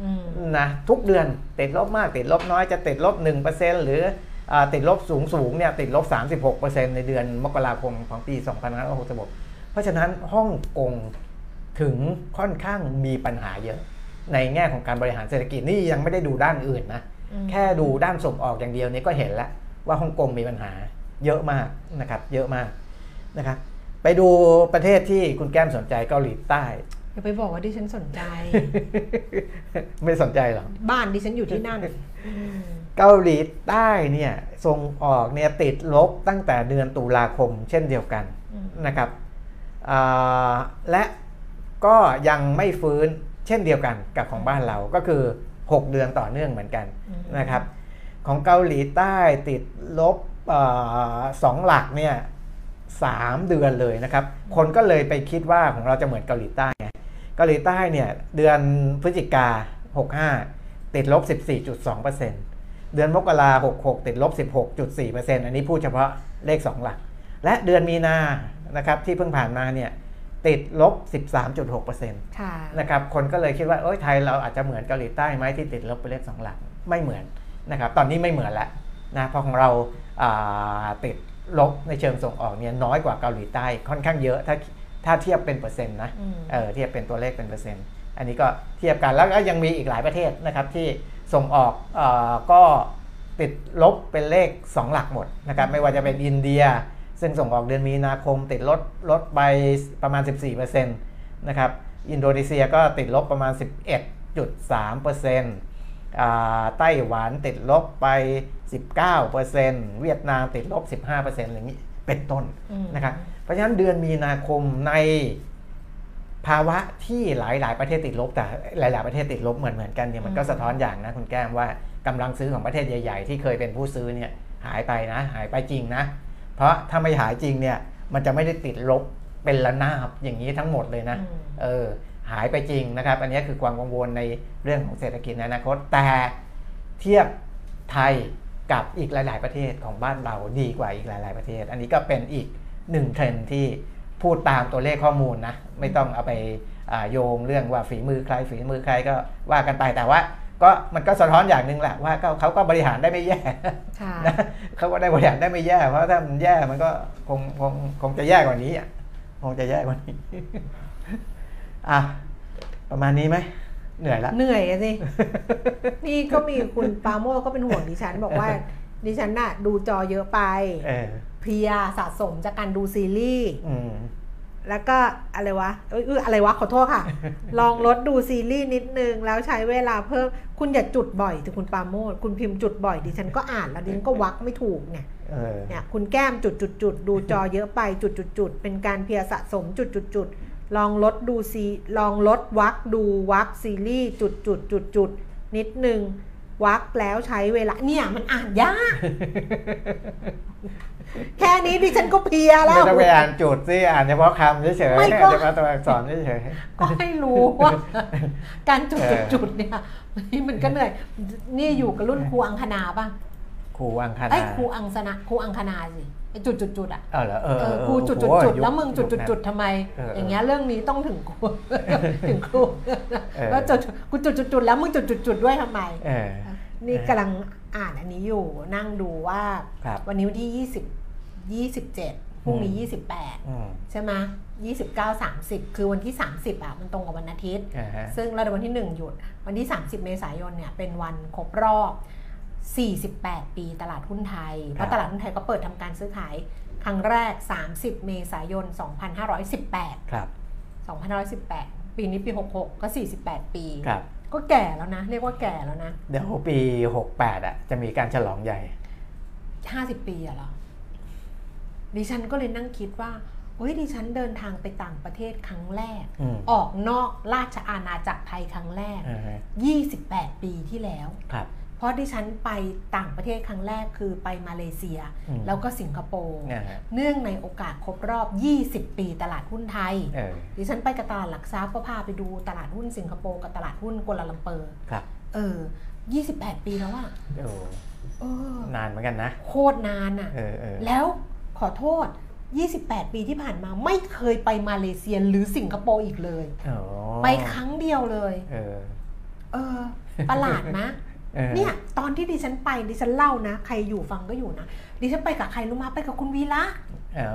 อืมนะทุกเดือนติดลบมากติดลบน้อยจะติดลบ 1%หรืออาติดลบสูงสูงเนี่ยติดลบ 36%ในเดือนมกราคมของปี 2566 เพราะฉะนั้นฮ่องกงถึงค่อนข้างมีปัญหาเยอะ ในแง่ของการบริหารเศรษฐกิจนี่ยังไม่ได้ดูด้านอื่นนะอืมแค่ดูด้านส่งออกอย่างเดียวนี้ก็เห็นแล้วว่าฮ่องกงมีปัญหาเยอะมากนะครับเยอะมากนะครับ ไปดูประเทศที่คุณแก้มสนใจเกาหลีใต้ อย่าไปบอกว่าดิฉันสนใจ ไม่สนใจหรอ บ้านดิฉันอยู่ที่นั่นอืมเกาหลีใต้เนี่ยส่งออกเนี่ยติดลบตั้งแต่เดือนตุลาคมเช่นเดียวกันอืมนะครับอ่าและก็ยังไม่ฟื้นเช่นเดียวกันกับของบ้านเราก็คือ 6 เดือนต่อเนื่องเหมือนกันนะครับ ของเกาหลีใต้ติดลบเออสองหลักเนี่ย สามเดือนเลยนะครับ คนก็เลยไปคิดว่าของเราจะเหมือนเกาหลีใต้ไงเกาหลีใต้เนี่ยเดือนพฤศจิกา 65 ติดลบ 14.2%เดือนมกรา66 ติดลบ 16.4%อันนี้พูดเฉพาะเลข 2 หลัก และเดือนมีนานะครับที่เพิ่งผ่านมาเนี่ยติดลบ 13.6%ค่ะนะครับ คนก็เลยคิดว่าเอ้ยไทยเราอาจจะเหมือนเกาหลีใต้ไหมที่ติดลบไปเลขสองหลัก ไม่เหมือนนะครับ ตอนนี้ไม่เหมือนแล้วนะ เพราะของเราอ่าติด ลบในเชิงส่งออกเนี่ยน้อยกว่าเกาหลีใต้ค่อนข้างเยอะถ้าถ้าเทียบเป็นเปอร์เซ็นต์นะอืมเออเทียบเป็นตัวเลขเป็นเปอร์เซ็นต์อันนี้ก็เทียบกันแล้วก็ยังมีอีกหลายประเทศนะครับที่ส่งออกเออก็ติดลบเป็นเลข 2 หลักหมดนะครับไม่ว่าจะเป็นอินเดีย ซึ่งส่งออกเดือนมีนาคม ติดลดลดไปประมาณ 14%นะครับอินโดนีเซียก็ติดลบประมาณ 11.3%อ่า ไต้หวันติดลบไป 19%เวียดนามติดลบ 15%อย่างนี้เป็นต้นอืมนะครับเพราะฉะนั้นเดือนมีนาคมในภาวะที่หลายๆ ประเทศติดลบ แต่หลาย ๆ ประเทศติดลบเหมือนเหมือนๆกันเนี่ยมันก็สะท้อนอย่างนะคุณแก้มว่ากำลังซื้อของประเทศใหญ่ ๆ ที่เคยเป็นผู้ซื้อเนี่ยหายไปนะ หายไปจริงนะ เพราะถ้าไม่หายจริงเนี่ยมันจะไม่ได้ติดลบเป็นระนาบอย่างนี้ทั้งหมดเลยนะอืมเออ หายไปจริงนะครับ อันนี้คือความกังวลในเรื่องของเศรษฐกิจในอนาคต แต่เทียบไทยกับอีกหลาย ๆ ประเทศของบ้านเราดีกว่าอีกหลาย ๆ ประเทศ อันนี้ก็เป็นอีกหนึ่งเทรนด์ที่พูดตามตัวเลขข้อมูลนะไม่ต้องเอาไปอ่าโยงเรื่องว่าฝีมือใครฝีมือใครก็ว่ากันไปแต่ว่าก็มันก็สะท้อนอย่างหนึ่งแหละว่าก็เขาก็บริหารได้ไม่แย่ค่ะนะเขาก็ได้บริหารได้ไม่แย่เพราะถ้ามันแย่มันก็คงคงคงจะแย่กว่านี้อะคงจะแย่กว่านี้ อะประมาณนี้ไหมเหนื่อยละเหนื่อยอะสิ นี่ก็มีคุณปาโมดก็เป็นห่วงดิฉันบอกว่า ดิฉันน่ะ ดูจอเยอะไปเออเพลียสะสมจากการดูซีรีส์อืมแล้วก็อะไรวะเอ้ยเอยอะไรวะขอโทษค่ะ ลองลดดูซีรีส์นิดนึง แล้วใช้เวลาเพิ่ม คุณอย่าจุดบ่อยถึงคุณปาโมดคุณพิมพ์จุดบ่อยดิฉันก็อ่านแล้วดิฉันก็วักไม่ถูกเนี่ย เออเนี่ยคุณแก้มจุดจุดจุดดูจอเยอะไปจุดจุดจุดเป็นการเพลียสะสมจุดจุดจุด ลองลดดูซีลองลดวักดูวักซีรีส์จุดจุดจุดจุดนิดนึงวักแล้วใช้เวลาเนี่ยมันอ่านยาก แค่นี้ดิฉันก็เพลียแล้ไม่วต้องไปอ่านจุดสิอ่านเฉพาะคำเฉยๆไม่อ่านก็เฉพาะตัวอักษรเฉยก็ให้รู้ว่า การจุดเอจุดอจุดเนี่ยนี่มันก็เหนื่อยนี่อยู่กับรุ่นครูอังคณาป่ะๆครูอังคณาไอ้ยครูอังสนะครูอังคณาสิไอ้ จุดจุดจุดอะเออเหรอเออเอเอออครูจุดจุดโอ้โหจุดยุคแล้วมึงจุดจุดยุคนั้นจุดทำไมเออเออออย่างเงี้ยเรื่องนี้ต้องถึงครูถึงครูเออแล้วจุดกูจุดจุดจุดแล้วมึงจุดจุดจุดด้วยทำไมเออนี่กำลังอ่านอันนี้อยู่นั่งดูว่าครับวันนี้วันที่ยี่สิบยี่สิบเจ็ดพรุ่งนี้ยี่สิบแปดอืมใช่ไหมยี่สิบเก้าสามสิบคือวันที่สามสิบอะมันตรงกับวันอาทิตย์อ่าฮะซึ่งเราในวันที่ 1 หยุด วันที่ 30 เมษายนเนี่ยเป็นวันครบรอบ 48 ปีตลาดหุ้นไทย เพราะตลาดหุ้นไทยก็เปิดทำการซื้อขายครั้งแรก 30 เมษายน 2518 ครับ 2518 ปีนี้ปี 66 ก็ 48 ปี ครับ ก็แก่แล้วนะ เรียกว่าแก่แล้วนะ เดี๋ยวปี 68 อะ จะมีการฉลองใหญ่ 50 ปีอะเหรอ ดิฉันก็เลยนั่งคิดว่าเฮ้ยดิฉันเดินทางไปต่างประเทศครั้งแรกอืมออกนอกราชอาณาจักรไทยครั้งแรกอ่าฮะ28 ปีที่แล้ว ครับเพ ราะดิฉันไปต่างประเทศครั้งแรกคือไปมาเลเซียอืมแล้วก็สิงคโปร์อ่าฮะเนื่องในโอกาสครบรอบ 20 ปีตลาดหุ้นไทยเออดิฉันไปกับตลาดหลักทรัพย์ก็พาไปดูตลาดหุ้นสิงคโปร์กับตลาดหุ้นกัวลาลัมเปอร์ครับเออ 28 ปีแล้วอะโอ้เออนานเหมือนกันนะ โคตรนานอะเออเออแล้วขอโทษ 28 ปีที่ผ่านมาไม่เคยไปมาเลเซียหรือสิงคโปร์อีกเลยอ๋อไปครั้งเดียวเลย เออเออประหลาดนะออ เนี่ยตอนที่ดิฉันไปดิฉันเล่านะ ใครอยู่ฟังก็อยู่นะดิฉันไปกับใครรู้มาไปกับคุณวีระอ๋อ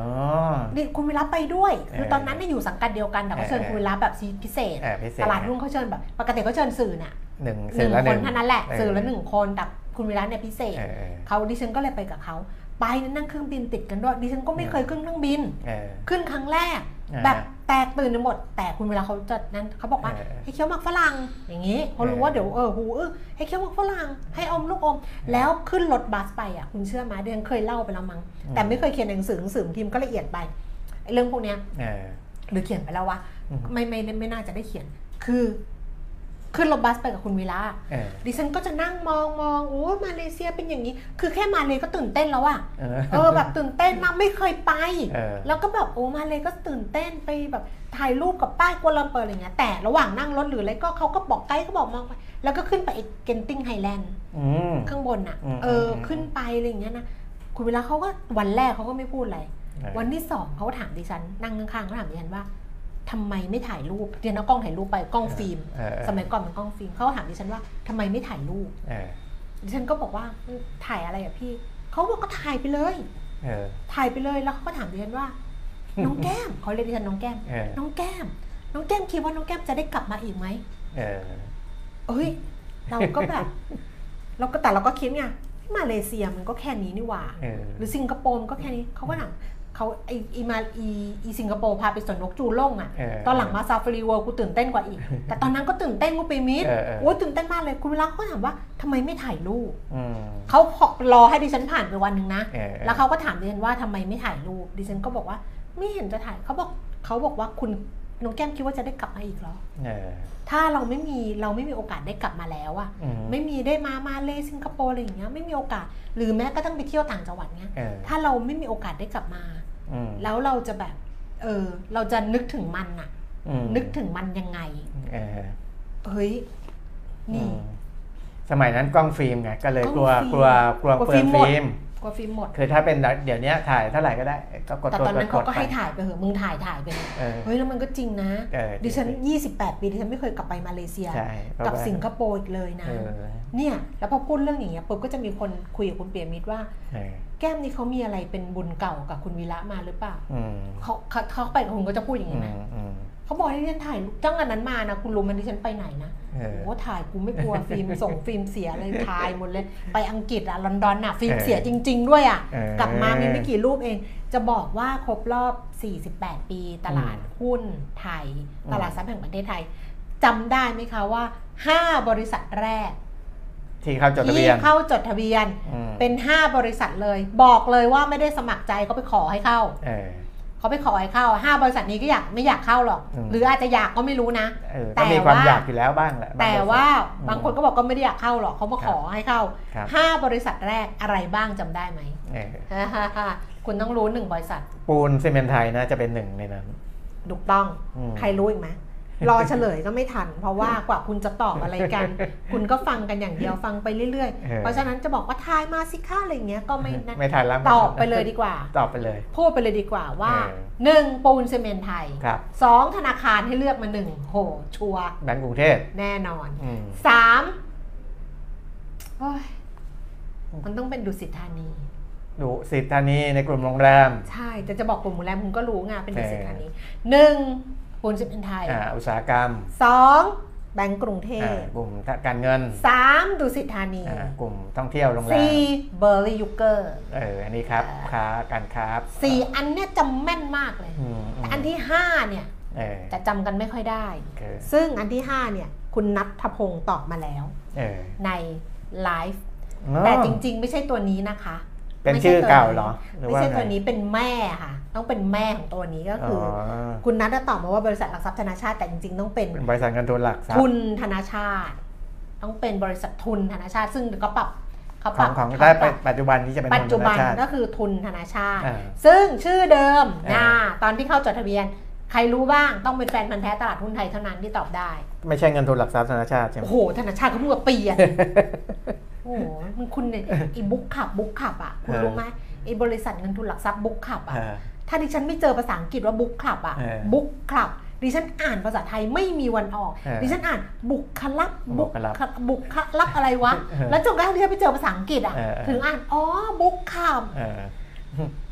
นี่คุณวีระไปด้วย คือเออตอนนั้นเนี่ยอยู่สังกัดเดียวกันแต่เขาเชิญเออคุณวีระแบบพิเศษเออพิเศษตลาดหุ้นเขาเชิญแบบปกติเขาเชิญสื่อเนี่ยหนึ่งหสื่นึ่องละหคนึ่นงเท่านั้นแหละเออสื่อละหนึ่งคนแต่คุณวีระเนี่ยพิเศษเออเออเขาดิฉันก็เลยไปกับเขาไปนั่งเครื่องบินติดกันด้วยดิฉันก็ไม่เคยขึ้นเครื่องบินเออขึ้นครั้งแรกอ่า แบบแตกตื่นไปหมด แต่คุณเวลาเขาจะนั้นเขาบอกว่าเออให้เคี้ยวหมากฝรั่งอย่างนี้เขารู้เออว่าเดี๋ยวเออหูเออให้เคี้ยวหมากฝรั่งให้อมลูกอม แล้วขึ้นรถบัสไปอะคุณเชื่อไหมเดือนเคยเล่าไปแล้วมั้งแต่ไม่เคยเขียนหนังสือหนังสือพิมพ์ก็ละเอียดไปไอ้เรื่องพวกเนี้ยเออหรือเขียนไปแล้ววะอืมไม่ไม่ไม่ไม่น่าจะได้เขียน คือ ขึ้นรถบัสไปกับคุณวีระเออดิฉันก็จะนั่งมองมองโอ้มาเลเซียเป็นอย่างนี้ คือแค่มาเลยก็ตื่นเต้นแล้วอะเออเออแบบตื่นเต้นมากไม่เคยไปเออแล้วก็แบบโอ้มาเลยก็ตื่นเต้นไปแบบถ่ายรูปกับป้ายกัวลาลัมเปอร์อะไรเงี้ยแต่ระหว่างนั่งรถหรืออะไรก็เขาก็บอกไกด์ก็บอกมองไปแล้วก็ขึ้นไปอีกเกนติงไฮแลนด์อืมข้างบนอะอืมเอออมขึ้นไปอะไรอย่างเงี้ยนะคุณเวลาเขาก็วันแรกเขาก็ไม่พูดอะไรเออวันที่สองเขาถามดิฉันนั่งข้างๆเขาถามดิฉันว่า ทำไมไม่ถ่ายรูปเดี๋ยวนะกล้องถ่ายรูปไปกล้องฟิล์มเออเออสมัยก่อนเป็นกล้องฟิล์มเขาถามดิฉันว่าทำไมไม่ถ่ายรูปเออดิฉันก็บอกว่าถ่ายอะไรอะพี่เขาบอกก็ถ่ายไปเลยเออถ่ายไปเลยแล้วเขาก็ถามดิฉันว่า น้องแก้มเขาเรียกดิฉันน้องแก้มเออน้องแก้ม น้องแก้มคิดว่าน้องแก้มจะได้กลับมาอีกไหมเออเอ้ย เราก็แบบ เราก็แต่เราก็คิดไงมาเลเซียมันก็แค่นี้นี่หว่าเออหรือสิงคโปร์มันก็แค่นี้เขาก็ถาม เขาไออีมาอีอีสิงคโปร์พาไปสวนนกจูร่งอะเออตอนหลังมาซาฟารีเวิลด์กูตื่นเต้นกว่าอีก แต่ตอนนั้นก็ตื่นเต้นกูไปมิดเออเออโอ้ยตื่นเต้นมากเลย คุณเวลาเขาก็ถามว่าทำไมไม่ถ่ายรูปอืมเขาพอรอให้ดิฉันผ่านไปวันหนึ่งนะเออแล้วเขาก็ถามดิฉันว่าทำไมไม่ถ่ายรูป ดิฉันก็บอกว่า ไม่เห็นจะถ่ายเขาบอกเขาบอกว่าคุณน้องแก้มคิดว่าจะได้กลับมาอีกเหรอเออถ้าเราไม่มีเราไม่มีโอกาสได้กลับมาแล้วอะอืมไม่มีได้มามาเลสิงคโปร์อะไรอย่างเงี้ยไม่มีโอกาส หรือแม้ก็ต้องไปเที่ยวต่างจังหวัดเงี้ยเออถ้าเราไม่มีโอกาสได้กลับมาอืม แล้วเราจะแบบ เออ เราจะนึกถึงมันอะอืมนึกถึงมันยังไงเออเฮ้ย นี่อืมสมัยนั้นกล้องฟิล์มไง ก็เลยกลัวกล้องฟิล์มกลัวกลัวกลัวเปลืองฟิฟิล์ล์มมหมดกว่าฟิล์มหมด คือถ้าเป็นเดี๋ยวนี้ถ่ายเท่าไหร่ก็ได้ก็กดแต่กดตอนนั้นกเขาดก็ไปให้ถ่ายไปเหอะมึงถ่ายถ่ายไปเลยเออเฮ้ยแล้วมันก็จริงนะเออดิฉันจริง28 ปีดิฉันไม่เคยกลับไปมาเลเซียใช่เพราะกับว่าสิงคโปร์อีกเลยนะเออเนี่ย แล้วพอพูดเรื่องอย่างเงี้ยปุ๊บก็จะมีคนคุยกับคุณเปียมิตรว่าเออ แก้มนี่เขามีอะไรเป็นบุญเก่ากับคุณวีระมาหรือเปล่าอืมเขาเขาเขาไปกับคุณก็จะพูดอย่างอืนี้มนะอืมเขาบอกให้ดิฉันถ่ายรูปจ้างอันนั้นมานะคุณรู้มันดิฉันไปไหนนะเออโอ้ถ่ายกูไม่กลัวฟิล์มส่งฟิล์มเสียเลยถ่ายหมดเลย ไปอังกฤษอะลอนดอนอะฟิล์มเออเสียจริง ๆ ด้วยอะเออกลับมามีไม่กี่รูปเอง จะบอกว่าครบรอบ 48 ปีตลาดหุ้นไทย ตลาดทรัพย์แห่งประเทศไทยจำได้ไหมคะว่า 5 บริษัทแรก ที่เข้าจดทะที่เบียน เข้าจดทะเบียนอืม เป็น 5 บริษัทเลย บอกเลยว่าไม่ได้สมัครใจก็ไปขอให้เข้า เออ เขาไปขอให้เข้า5บริษัทนี้ก็อยากไม่อยากเข้าหรอก อืม หรืออาจจะอยากก็ไม่รู้นะ เออแต่ก็มีความว่าอยากอยู่แล้วบ้างแหละบงแต่บริษัท ว่าอืมบางคนก็บอกก็ไม่ได้อยากเข้าหรอกเขามาขอให้เข้าครับ5บริษัทแรกอะไรบ้างจำได้ไหม เออคุณต้องรู้หนึ่งบริษัทปูนซีเมนต์ไทยนะจะเป็นหนึ่งในนั้น ถูกต้อง อืม ใครรู้อีกไหม รอเฉลยก็ไม่ทัน เพราะว่ากว่าคุณจะตอบอะไรกัน คุณก็ฟังกันอย่างเดียวฟังไปเรื่อยเออๆเพราะฉะนั้นจะบอกว่าทายมาสิค่าอะไรอย่างเงี้ยก็ไม่นะไม่ทันแล้วตอบไปเลยดีกว่า ตอบไปเลย พูดไปเลยดีกว่าว่าเออหนึ่งปูนซีเมนต์ไทยครับสองธนาคารให้เลือกมาหนึ่งโหชัวร์แบงก์กรุงเทพแน่นอนอืมสามโอ้ยมันต้องเป็นดุสิตธานีดุสิตธานีในกลุ่มโรงแรม ใช่แต่จะบอกกลุ่มโรงแรมคุณก็รู้ไงเป็นดุสิตเออธานีหนึ่ง ปูนซีเมนต์ไทยอ่าอุตสาหกรรมสองแบงก์กรุงเทอ่าพกลุ่มการเงินสามดุสิตธานี อ่ากลุ่มท่องเที่ยวโรงแรมสี่เบอร์ลี่ยุคเกอร์ เออ อันนี้ครับอ่าค้า การค้าสี่อันเนี้ยจำแม่นมากเลย อืมมแต่อันที่ห้าเนี่ยเออจะจำกันไม่ค่อยได้ คือซึ่งอันที่ห้าเนี่ย คุณนัทพงศ์ตอบมาแล้ว เออในไลฟ์อ๋อแต่จริงๆ ไม่ใช่ตัวนี้นะคะ เป็นไม่ใชื่อเก่าเหรอหรือไม่ว่าใช่ไงตัวนี้เป็นแม่ค่ะ ต้องเป็นแม่ของตัวนี้ก็อ๋คือออคุณนัทตอบมาว่าบริษัทหลักทรัพย์ธนาชาติแต่จริงๆต้องเป็นเป็นบริษัทเงินทุนหลักทรัพทุย์นธนาชาติ ต้องเป็นบริษัททุนธนาชาติ ซึ่งก็ปรับเขาขปอรังบของเขาได้ปรับปัจจุบันที่จะเป็นปัจจุบันธนาชาติก็คือทุนธนาชาติอ่าซึ่งชื่อเดิมอ่านะตอนที่เข้าจดทะเบียน ใครรู้บ้างต้องเป็นแฟนพันธ์แท้ตลาดหุ้นไทยเท่านั้นที่ตอบได้ ไม่ใช่เงินทุนหลักทรัพย์ธนาชาติใช่ไหมโอ้โหธนาชาติเขาเพิ่งมาเปลี่ยนโอ้โหมันคุณเนี่ยไอ้บุ๊กขับบุ๊กขับอะคุณเออรู้ไหมไอ้บริษัทเงินทุนหลักทรัพย์บุ๊กขับอะเออถ้าดิฉันไม่เจอภาษาอังกฤษว่าบุ๊กคลับอะเออบุ๊กคลับดิฉันอ่านภาษาไทยไม่มีวันออกเออดิฉันอ่านบุกคลับบุคลับบุกคลับอะไรวะเออแล้วจนกระทั่งที่ฉันไปเจอภาษาอังกฤษอะเออเออถึงอ่าน อ๋อ บุ๊กขับเออ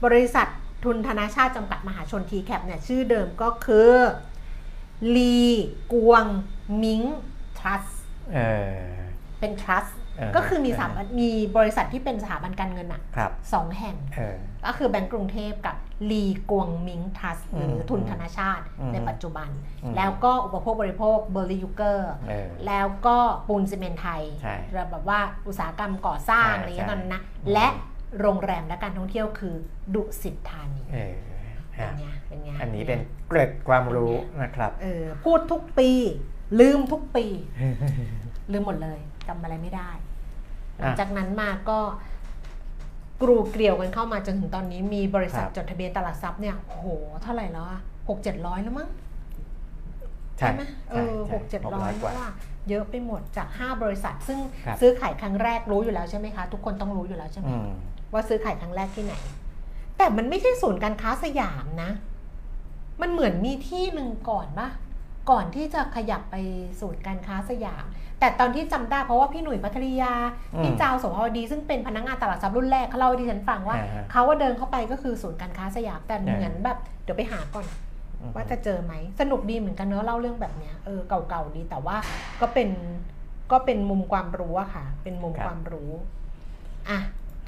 บริษัท ทุนธนาชาติจำกัดมหาชนทีแคปเนี่ยชื่อเดิมก็คือลีกวงมิงทรัสเออเป็นทรัสเออก็คือมีเออสถาบันมีบริษัทที่เป็นสถาบันการเงินอะครับสองแห่งเออก็คือแบงก์กรุงเทพกับลีกวงมิงทรัสหรืออมทุนธนาชาติอืมในปัจจุบันอืมแล้วก็อุปโภคบริโภคเบอร์ลี่ยูเกอร์เออแล้วก็ปูนซีเมนต์ไทยใช่แบบว่าอุตสาหกรรมก่อสร้างใช่อะไรอย่างเงี้ยใช่ตอนนั้นนะอืมและ โรงแรมและการท่องเที่ยวคือดุสิตธานีเออเป็นอะไงเป็นไงอันนี้เป็นเกร็ดความรู้นะครับเออพูดทุกปี ลืมทุกปี ลืมหมดเลยจำอะไรไม่ได้ หลังจากนั้นมาก็กรูเกลียวกันเข้ามาจนถึงตอนนี้มีบริษัทครับจดทะเบียนตลาดทรัพย์เนี่ยโอ้โหเท่าไหร่แล้วอะหกเจ็ดร้อยแล้วมั้งใช่ไหมเอใช่อใช่หกเจ็ดร้อยกว่าว่าเยอะไปหมดจาก 5 บริษัท ซึ่งครับซื้อขายครั้งแรกรู้อยู่แล้วใช่ไหมคะ ทุกคนต้องรู้อยู่แล้วใช่ไหมอืม ว่าซื้อขายครั้งแรกที่ไหน แต่มันไม่ใช่ศูนย์การค้าสยามนะ มันเหมือนมีที่หนึ่งก่อนปะก่อนที่จะขยับไปศูนย์การค้าสยาม แต่ตอนที่จำได้เพราะว่าพี่หนุ่ยปัทริยาอืมพี่จาวโสภาวดี ซึ่งเป็นพนักงานตลาดทรัพย์รุ่นแรกเขาเล่าให้ดิฉันฟังว่าอ่าฮะเขาว่าเดินเข้าไปก็คือศูนย์การค้าสยามแต่เหมือนแบบเดี๋ยวไปหาก่อนอืมว่าจะเจอไหมสนุกดีเหมือนกันเนอะเล่าเรื่องแบบเนี้ยเออเก่าๆดีแต่ว่าก็เป็นก็เป็นมุมความรู้อะค่ะ เป็นมุมความรู้อะ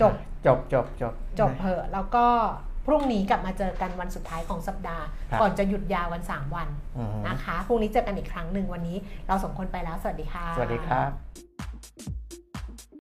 จบ จบจบจบจบเพอะแล้วก็พรุ่งนี้กลับมาเจอกันวันสุดท้ายของสัปดาห์ครับก่อนจะหยุดยาวกัน 3 วันอืมนะคะพรุ่งนี้เจอกันอีกครั้งหนึ่งวันนี้ เราสองคนไปแล้วสวัสดีค่ะ สวัสดีครับ